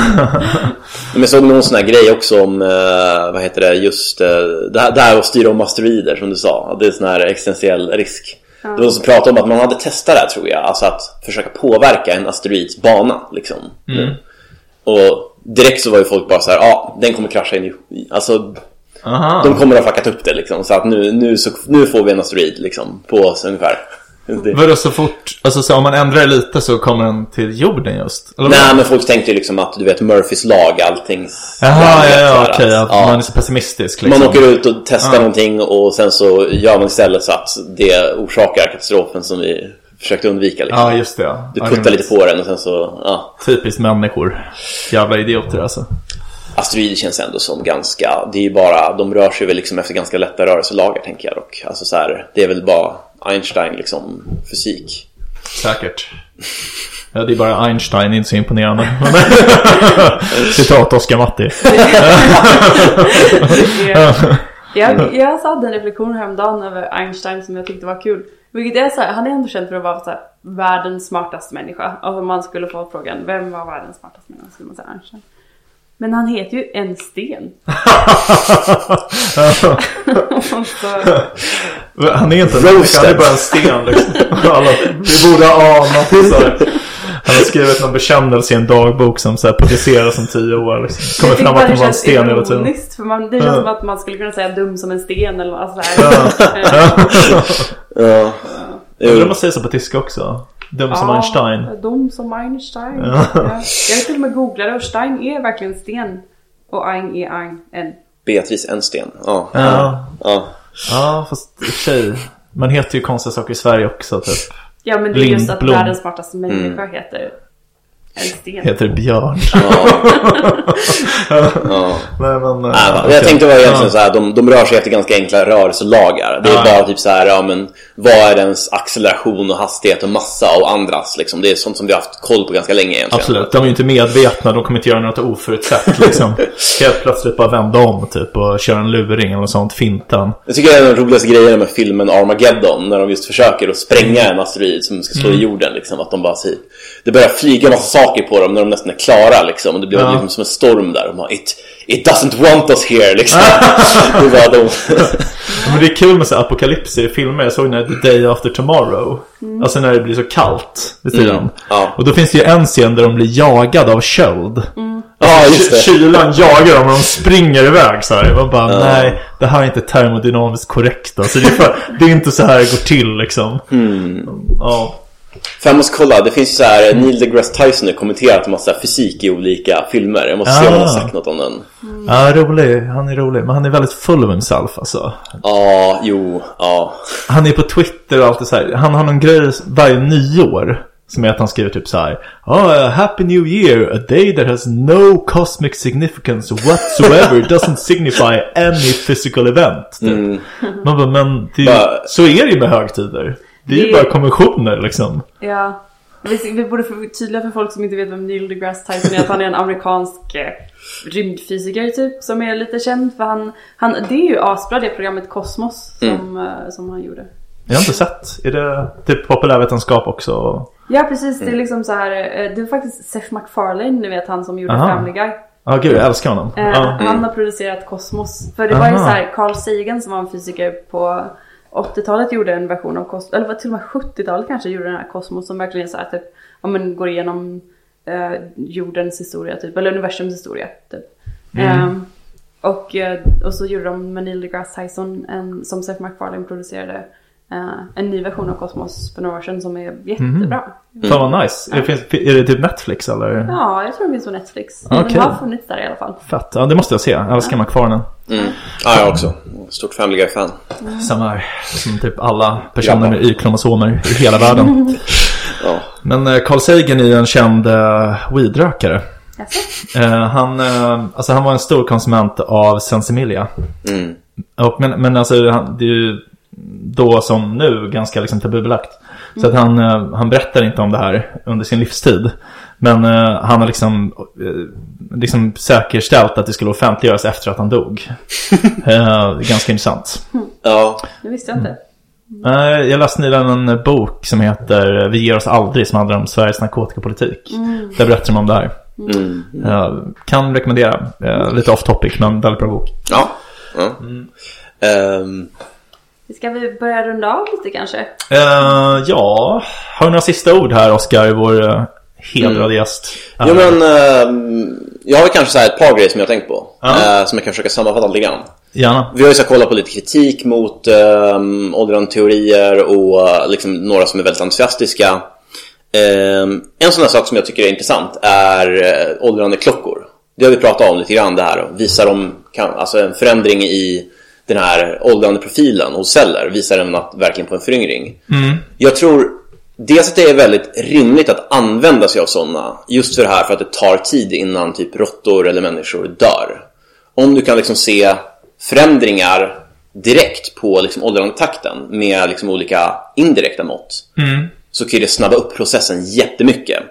Men jag såg någon sån här grej också om, eh, vad heter det, just eh, det, här, det här att styra om asteroider som du sa. Det är sån här existentiell risk. Det var någon som pratade om att man hade testat det här tror jag. Alltså att försöka påverka en asteroids bana liksom. Och direkt så var ju folk bara så här, ja ah, den kommer krascha in i... Alltså Aha. de kommer att ha fuckat upp det liksom. Så att nu, nu, så, nu får vi en asteroid liksom på oss ungefär. Det, Vadå så fort, alltså så om man ändrar det lite så kommer den till jorden just? Eller nej men folk tänkte ju liksom att du vet Murphys lag, allting... Jaha, ja, ja, okej. att- ja. Man är så pessimistisk liksom. Man åker ut och testar Ja. någonting och sen så gör man istället så att det orsakar katastrofen som vi försökte undvika. Liksom. Ja, just det. ja. Du puttar lite på den och sen så, ja. Typiskt människor. Jävla idioter alltså. Asteroider känns ändå som ganska, det är ju bara, de rör sig väl liksom efter ganska lätta rörelselagar tänker jag dock. Alltså så här, det är väl bara Einstein liksom, fysik. Säkert. Ja, det är bara Einstein, inte så imponerande. (laughs) Citat Oscar Matti. (laughs) jag, jag hade en reflektion häromdagen över Einstein som jag tyckte var kul. Vilket är så här, han är ändå känd för att vara så här, världens smartaste människa. Alltså om man skulle få frågan, vem var världens smartaste människa? Skulle man säga Einstein. Men han heter ju en sten. Han är inte en människa, han är bara en sten liksom. Alla, vi borde ha anat det. Han har skrivit någon bekännelse i en dagbok som så här, publiceras om tio år. Liksom. Kommer fram att det han var en sten hela tiden. För man, det känns Ja. som att man skulle kunna säga dum som en sten eller något sådär. Ja. (laughs) Undrar om man säger så på tyska också. Dum som Einstein. Dum som Einstein. Ja. Jag till och med googlat det och Stein är verkligen sten. Och Ein är Ein, en. Beatrice Ensten. Ja. Ja. ja. ja, fast sig. Man heter ju konstiga saker i Sverige också typ. Ja men det är just att världens smartaste människa heter en sten. Heter Björn. (laughs) ja. Nej, men, Nej, ja, va. okej. Jag tänkte var egentligen Ja. så här, de, de rör sig efter ganska enkla rörelselagar. Det är Ja. bara typ så här, ja men vad är ens acceleration och hastighet och massa och andras liksom. Det är sånt som vi har haft koll på ganska länge egentligen. Absolut, de är ju inte medvetna, de kommer inte göra något oförutsett (laughs) liksom. Helt plötsligt bara vända om typ och köra en luring eller något sånt, fintan. Jag tycker det är den roligaste grejen med filmen Armageddon när de just försöker att spränga en asteroid som ska slå i jorden liksom. Att de bara säger, det börjar flyga massa saker på dem när de nästan är klara liksom. Och det blir Ja. liksom som en storm där. De bara, it, It doesn't want us here liksom. (laughs) det var de. Men det är kul med så apokalypser i filmer. Jag såg den här The Day After Tomorrow. Alltså när det blir så kallt vid tiden. ja. Och då finns det ju en scen där de blir jagade av köld. Ja, just det. Kylan jagar dem och de springer iväg så här. Man bara, nej, det här är inte termodynamiskt korrekt. Alltså, det, är för, det är inte så här det går till liksom. Ja. För jag måste kolla, det finns ju så här Neil deGrasse Tyson har kommenterat en massa fysik i olika filmer. Jag måste se om han har Ah. sagt något om den. ja, rolig. Han är rolig. Men han är väldigt full of himself alltså. Ja, jo, ja. Han är på Twitter och alltid så här. Han har någon grej varje nyår. Som är att han skriver typ så här. Oh, happy new year, a day that has no cosmic significance whatsoever. doesn't signify any physical event. Typ. Man bara, men det så är det ju med högtider. Det är ju Det- bara konventioner liksom. Ja. Vi, vi borde förtydliga för folk som inte vet vem Neil deGrasse Tyson är att han är en amerikansk eh, rymdfysiker typ som är lite känd för han, han det är ju asbra det programmet Kosmos som, eh, som han gjorde. Jag har inte sett. Är det typ populärvetenskap också? Ja precis, det är liksom så här. eh, Det var faktiskt Seth MacFarlane, ni vet han som gjorde Aha. Family Guy. Ja, gud jag älskar honom. Eh, Ja. Han har producerat Kosmos. För det var ju Aha. så här, Carl Sagan som var en fysiker på 80-talet gjorde en version av Kosmos, eller till och med 70-talet kanske gjorde den här Kosmos som verkligen så här typ, ja men går igenom eh, jordens historia typ, eller universums historia typ. Ehm, och, eh, och så gjorde de med Neil deGrasse Tyson, en, som Seth MacFarlane producerade, eh, en ny version av Kosmos för några år sedan som är jättebra. Fan vad nice. Är, det, finns, är det typ Netflix eller? Ja, jag tror den finns på Netflix. Okej. Den har funnits där i alla fall. Fett. Ja, det måste jag se. Jag älskar McFarlane. Mm. Ja, jag också. Stort Family Guy-fan. Samma här. Som typ alla personer med Y-kromosomer i hela världen. (laughs) Ja. Men eh, Carl Sagan är ju en känd uh, weedrakare. Jaså? Eh, han, eh, alltså han var en stor konsument av Sensimilia. Mm. Och, men, men alltså han, det är ju då som nu ganska liksom tabubelagt. Så att han, eh, han berättar inte om det här under sin livstid. Men eh, han har liksom, eh, liksom säkerställt att det skulle offentliggöras efter att han dog. (laughs) Eh, ganska intressant. Ja. Det visste jag inte. Eh, jag läste nyligen en bok som heter Vi ger oss aldrig som handlar om Sveriges narkotikapolitik. Där berättar de om det här. Mm. Eh, kan rekommendera. Eh, lite off topic men väldigt bra bok. Ja. ja. Ehm, Ska vi börja runda av lite kanske? Eh, ja, har du några sista ord här Oskar, vår uh, hedrade gäst? jo men, ehm, jag har kanske så här ett par grejer som jag har tänkt på. Eh, som jag kan försöka sammanfatta lite grann. Gärna. Vi har ju så kollat på lite kritik mot um, åldrande teorier och eh, liksom några som är väldigt entusiastiska. Ehm, en sån här sak som jag tycker är intressant är uh, åldrande klockor. Det har vi pratat om lite grann det här. Visar de kan, alltså en förändring i den här åldrande profilen hos celler. Visar den att, verkligen på en föryngring. Jag tror dels att det är väldigt rimligt att använda sig av sådana. Just för det här för att det tar tid innan typ råttor eller människor dör. Om du kan liksom se förändringar direkt på liksom åldrandetakten med liksom olika indirekta mått så kan det snabba upp processen jättemycket.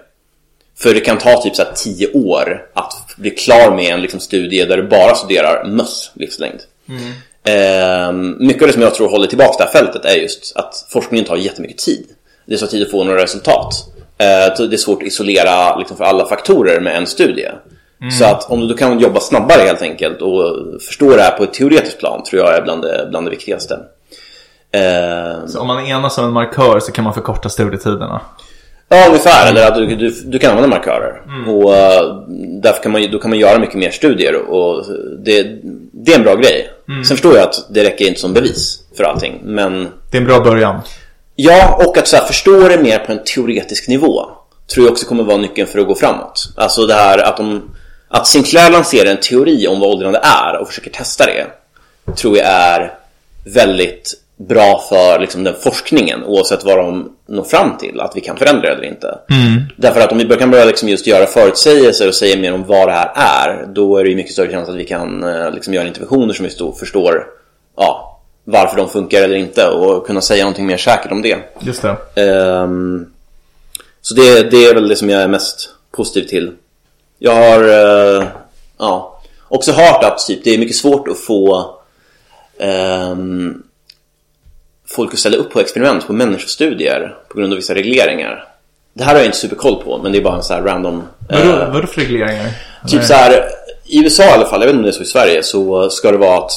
För det kan ta typ så 10 år att bli klar med en liksom studie där du bara studerar möss livslängd. Ehm, mycket av det som jag tror håller tillbaka det här fältet är just att forskningen tar jättemycket tid. Det tar tid att få några resultat. Eh, det är svårt att isolera liksom, för alla faktorer med en studie. Så att om du då kan jobba snabbare helt enkelt och förstå det här på ett teoretiskt plan tror jag är bland det, bland det viktigaste. Ehm, Så om man enas om en markör så kan man förkorta studietiderna. Ja, ungefär. Eller att du, du, du kan använda markörer. Och uh, därför kan man, då kan man göra mycket mer studier. Och det, det är en bra grej. Sen förstår jag att det räcker inte som bevis för allting. Men Det är en bra början. ja, och att så här, förstå det mer på en teoretisk nivå tror jag också kommer vara nyckeln för att gå framåt. Alltså det här att, de, att Sinclair lanserar en teori om vad åldrande är och försöker testa det tror jag är väldigt bra för liksom, den forskningen oavsett vad de når fram till, att vi kan förändra det eller inte. Därför att om vi kan börja liksom just göra förutsägelser och säga mer om vad det här är, då är det ju mycket större chans att vi kan eh, liksom göra interventioner som vi stå, förstår ja, varför de funkar eller inte och kunna säga någonting mer säkert om det. Just det. Ehm, så det, det är väl det som jag är mest positiv till. Jag har eh, ja, också hört att typ, det är mycket svårt att få ehm, folk att ställa upp på experiment på människostudier på grund av vissa regleringar. Det här har jag inte superkoll på, men det är bara en så här random... Vadå, eh, vadå för regleringar? Typ så här, i USA i alla fall, jag vet inte om det är så i Sverige, så ska det vara att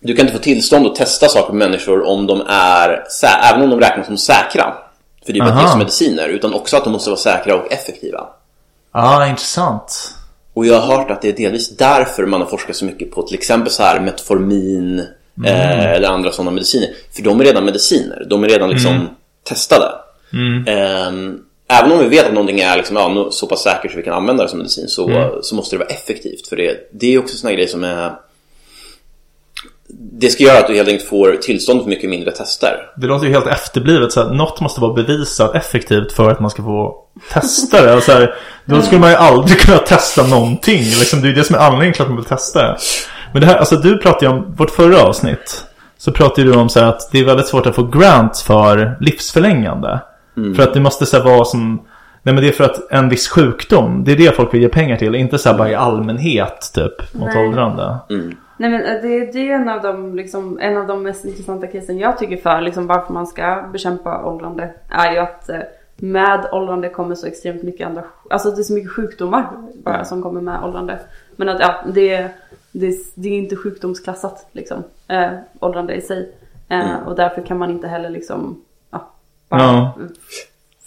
du kan inte få tillstånd att testa saker på människor om de är, även om de räknas som säkra. För det är bara som mediciner, utan också att de måste vara säkra och effektiva. Ja, ah, intressant. Och jag har hört att det är delvis därför man har forskat så mycket på till exempel så här Metformin mm. eh, eller andra sådana mediciner. För de är redan mediciner, de är redan liksom mm. testade. Mm. Eh, även om vi vet att någonting är liksom, ja, så pass säkert så vi kan använda det som medicin så, mm. så måste det vara effektivt. För det, det är också sådana grejer som är det ska göra att du helt enkelt får tillstånd för mycket mindre tester. Det låter ju helt efterblivet. Så här, något måste vara bevisat effektivt för att man ska få testa det. Så här, då skulle man ju aldrig kunna testa någonting. Liksom, det är ju det som är anledningen till att man vill testa det. Men det här, alltså du pratade ju om vårt förra avsnitt. Så pratade du om så här, att det är väldigt svårt att få grants för livsförlängande. Mm. För att det måste så här, vara som... Nej men det är för att en viss sjukdom, det är det folk vill ge pengar till. Inte så här bara i allmänhet typ mot Nej. åldrande. Mm. Nej men eh, det, det är en av, de, liksom, en av de mest intressanta casen jag tycker för liksom, varför man ska bekämpa åldrande. Är ju att eh, med åldrande kommer så extremt mycket andra, alltså det är så mycket sjukdomar bara som kommer med åldrande. Men att ja, det, det, det är inte sjukdomsklassat liksom, äh, åldrande i sig. Äh, mm. Och därför kan man inte heller liksom, ja, bara ja.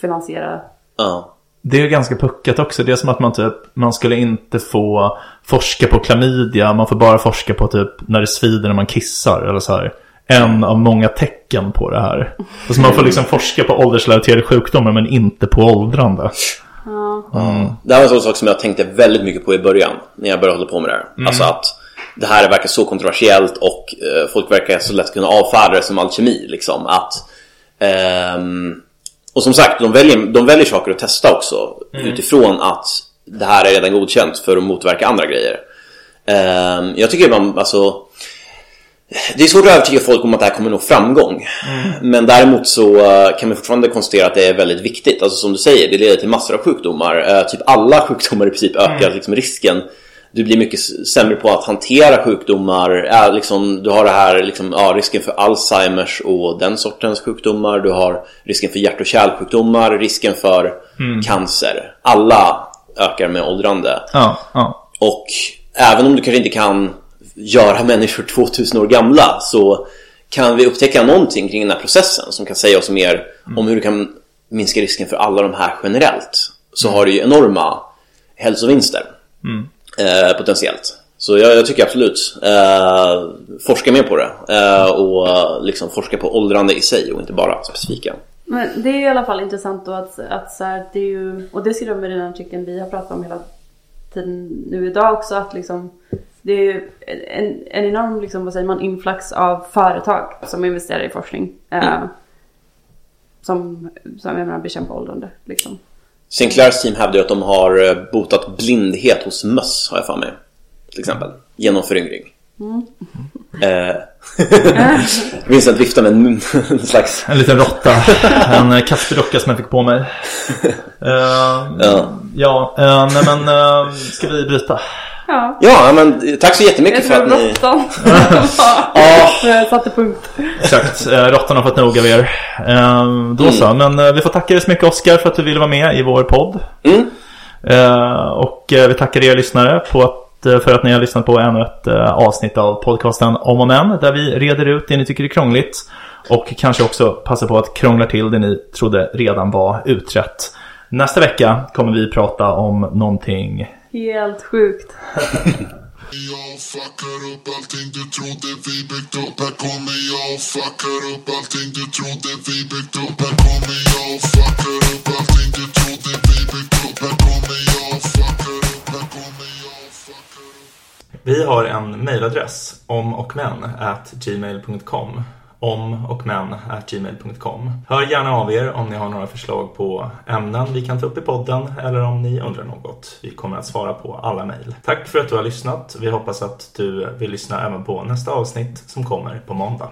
finansiera ja. Det är ganska puckat också. Det är som att man typ, man skulle inte få forska på klamydia. Man får bara forska på typ när det svider när man kissar. Eller så här. En av många tecken på det här. Alltså man får liksom forska på åldersrelaterade sjukdomar men inte på åldrande. Mm. Det här var en sån sak som jag tänkte väldigt mycket på i början. När jag började hålla på med det här. Mm. Alltså att det här verkar så kontroversiellt och eh, folk verkar så lätt kunna avfärda det som alkemi. Liksom. Att... Ehm, och som sagt, de väljer, de väljer saker att testa också mm. utifrån att det här är redan godkänt för att motverka andra grejer. Um, jag tycker man, alltså det är svårt att övertyga folk om att det här kommer nå framgång. Mm. Men däremot så uh, kan man fortfarande konstatera att det är väldigt viktigt. Alltså som du säger, det leder till massor av sjukdomar. Uh, typ alla sjukdomar i princip ökar mm. liksom risken du blir mycket sämre på att hantera sjukdomar. Ja, liksom, du har det här liksom, ja, risken för Alzheimers och den sortens sjukdomar. Du har risken för hjärt och kärlsjukdomar, risken för mm. cancer. Alla ökar med åldrande. Ja, ja. Och även om du kanske inte kan göra människor (laughs) 2000 år gamla så kan vi upptäcka någonting kring den här processen som kan säga oss mer mm. om hur du kan minska risken för alla de här generellt. Så mm. har du ju enorma hälsovinster. Mm eh, potentiellt. Så jag, jag, tycker absolut, eh, forska mer på det eh, och liksom forska på åldrande i sig och inte bara specifika. Men det är ju i alla fall intressant då att, att så här, det är ju, och det skriver de i den artikeln vi har pratat om hela tiden nu idag också, att liksom det är ju en, en enorm liksom, vad säger man, influx av företag som investerar i forskning. Eh, mm. Som, som jag menar bekämpar åldrande liksom. Sinclairs team hävdar att de har eh, botat blindhet hos möss, har jag för mig. Till exempel. Genom föryngring. Mm. Eh, (laughs) Vincent viftar med en, (laughs) en slags... En liten råtta. En eh, kattdocka som jag fick på mig. Uh, (laughs) ja. Ja, uh, nej men uh, ska vi bryta? Ja. ja, men tack så jättemycket för att ni... Råttan (laughs) ja. (laughs) satte punkt. Exakt, eh, råttan har fått nog av er. Ehm, då mm. så, men eh, vi får tacka dig så mycket Oskar för att du ville vara med i vår podd. Mm. Eh, och vi tackar er lyssnare på att för att ni har lyssnat på ännu ett avsnitt av podcasten Om och Men där vi reder ut det ni tycker är krångligt och kanske också passar på att krångla till det ni trodde redan var utrett. Nästa vecka kommer vi prata om någonting Helt sjukt. Jag fuckar upp allting du trodde vi byggt upp. Här kommer jag fuckar upp allting du trodde vi byggt upp. Här kommer jag fuckar upp allting du trodde vi byggt upp. Här kommer jag fuckar upp, här kommer jag fuckar upp. Vi har en mailadress om och men at gmail.com om och men gmail.com. Hör gärna av er om ni har några förslag på ämnen vi kan ta upp i podden eller om ni undrar något. Vi kommer att svara på alla mejl. Tack för att du har lyssnat. Vi hoppas att du vill lyssna även på nästa avsnitt som kommer på måndag.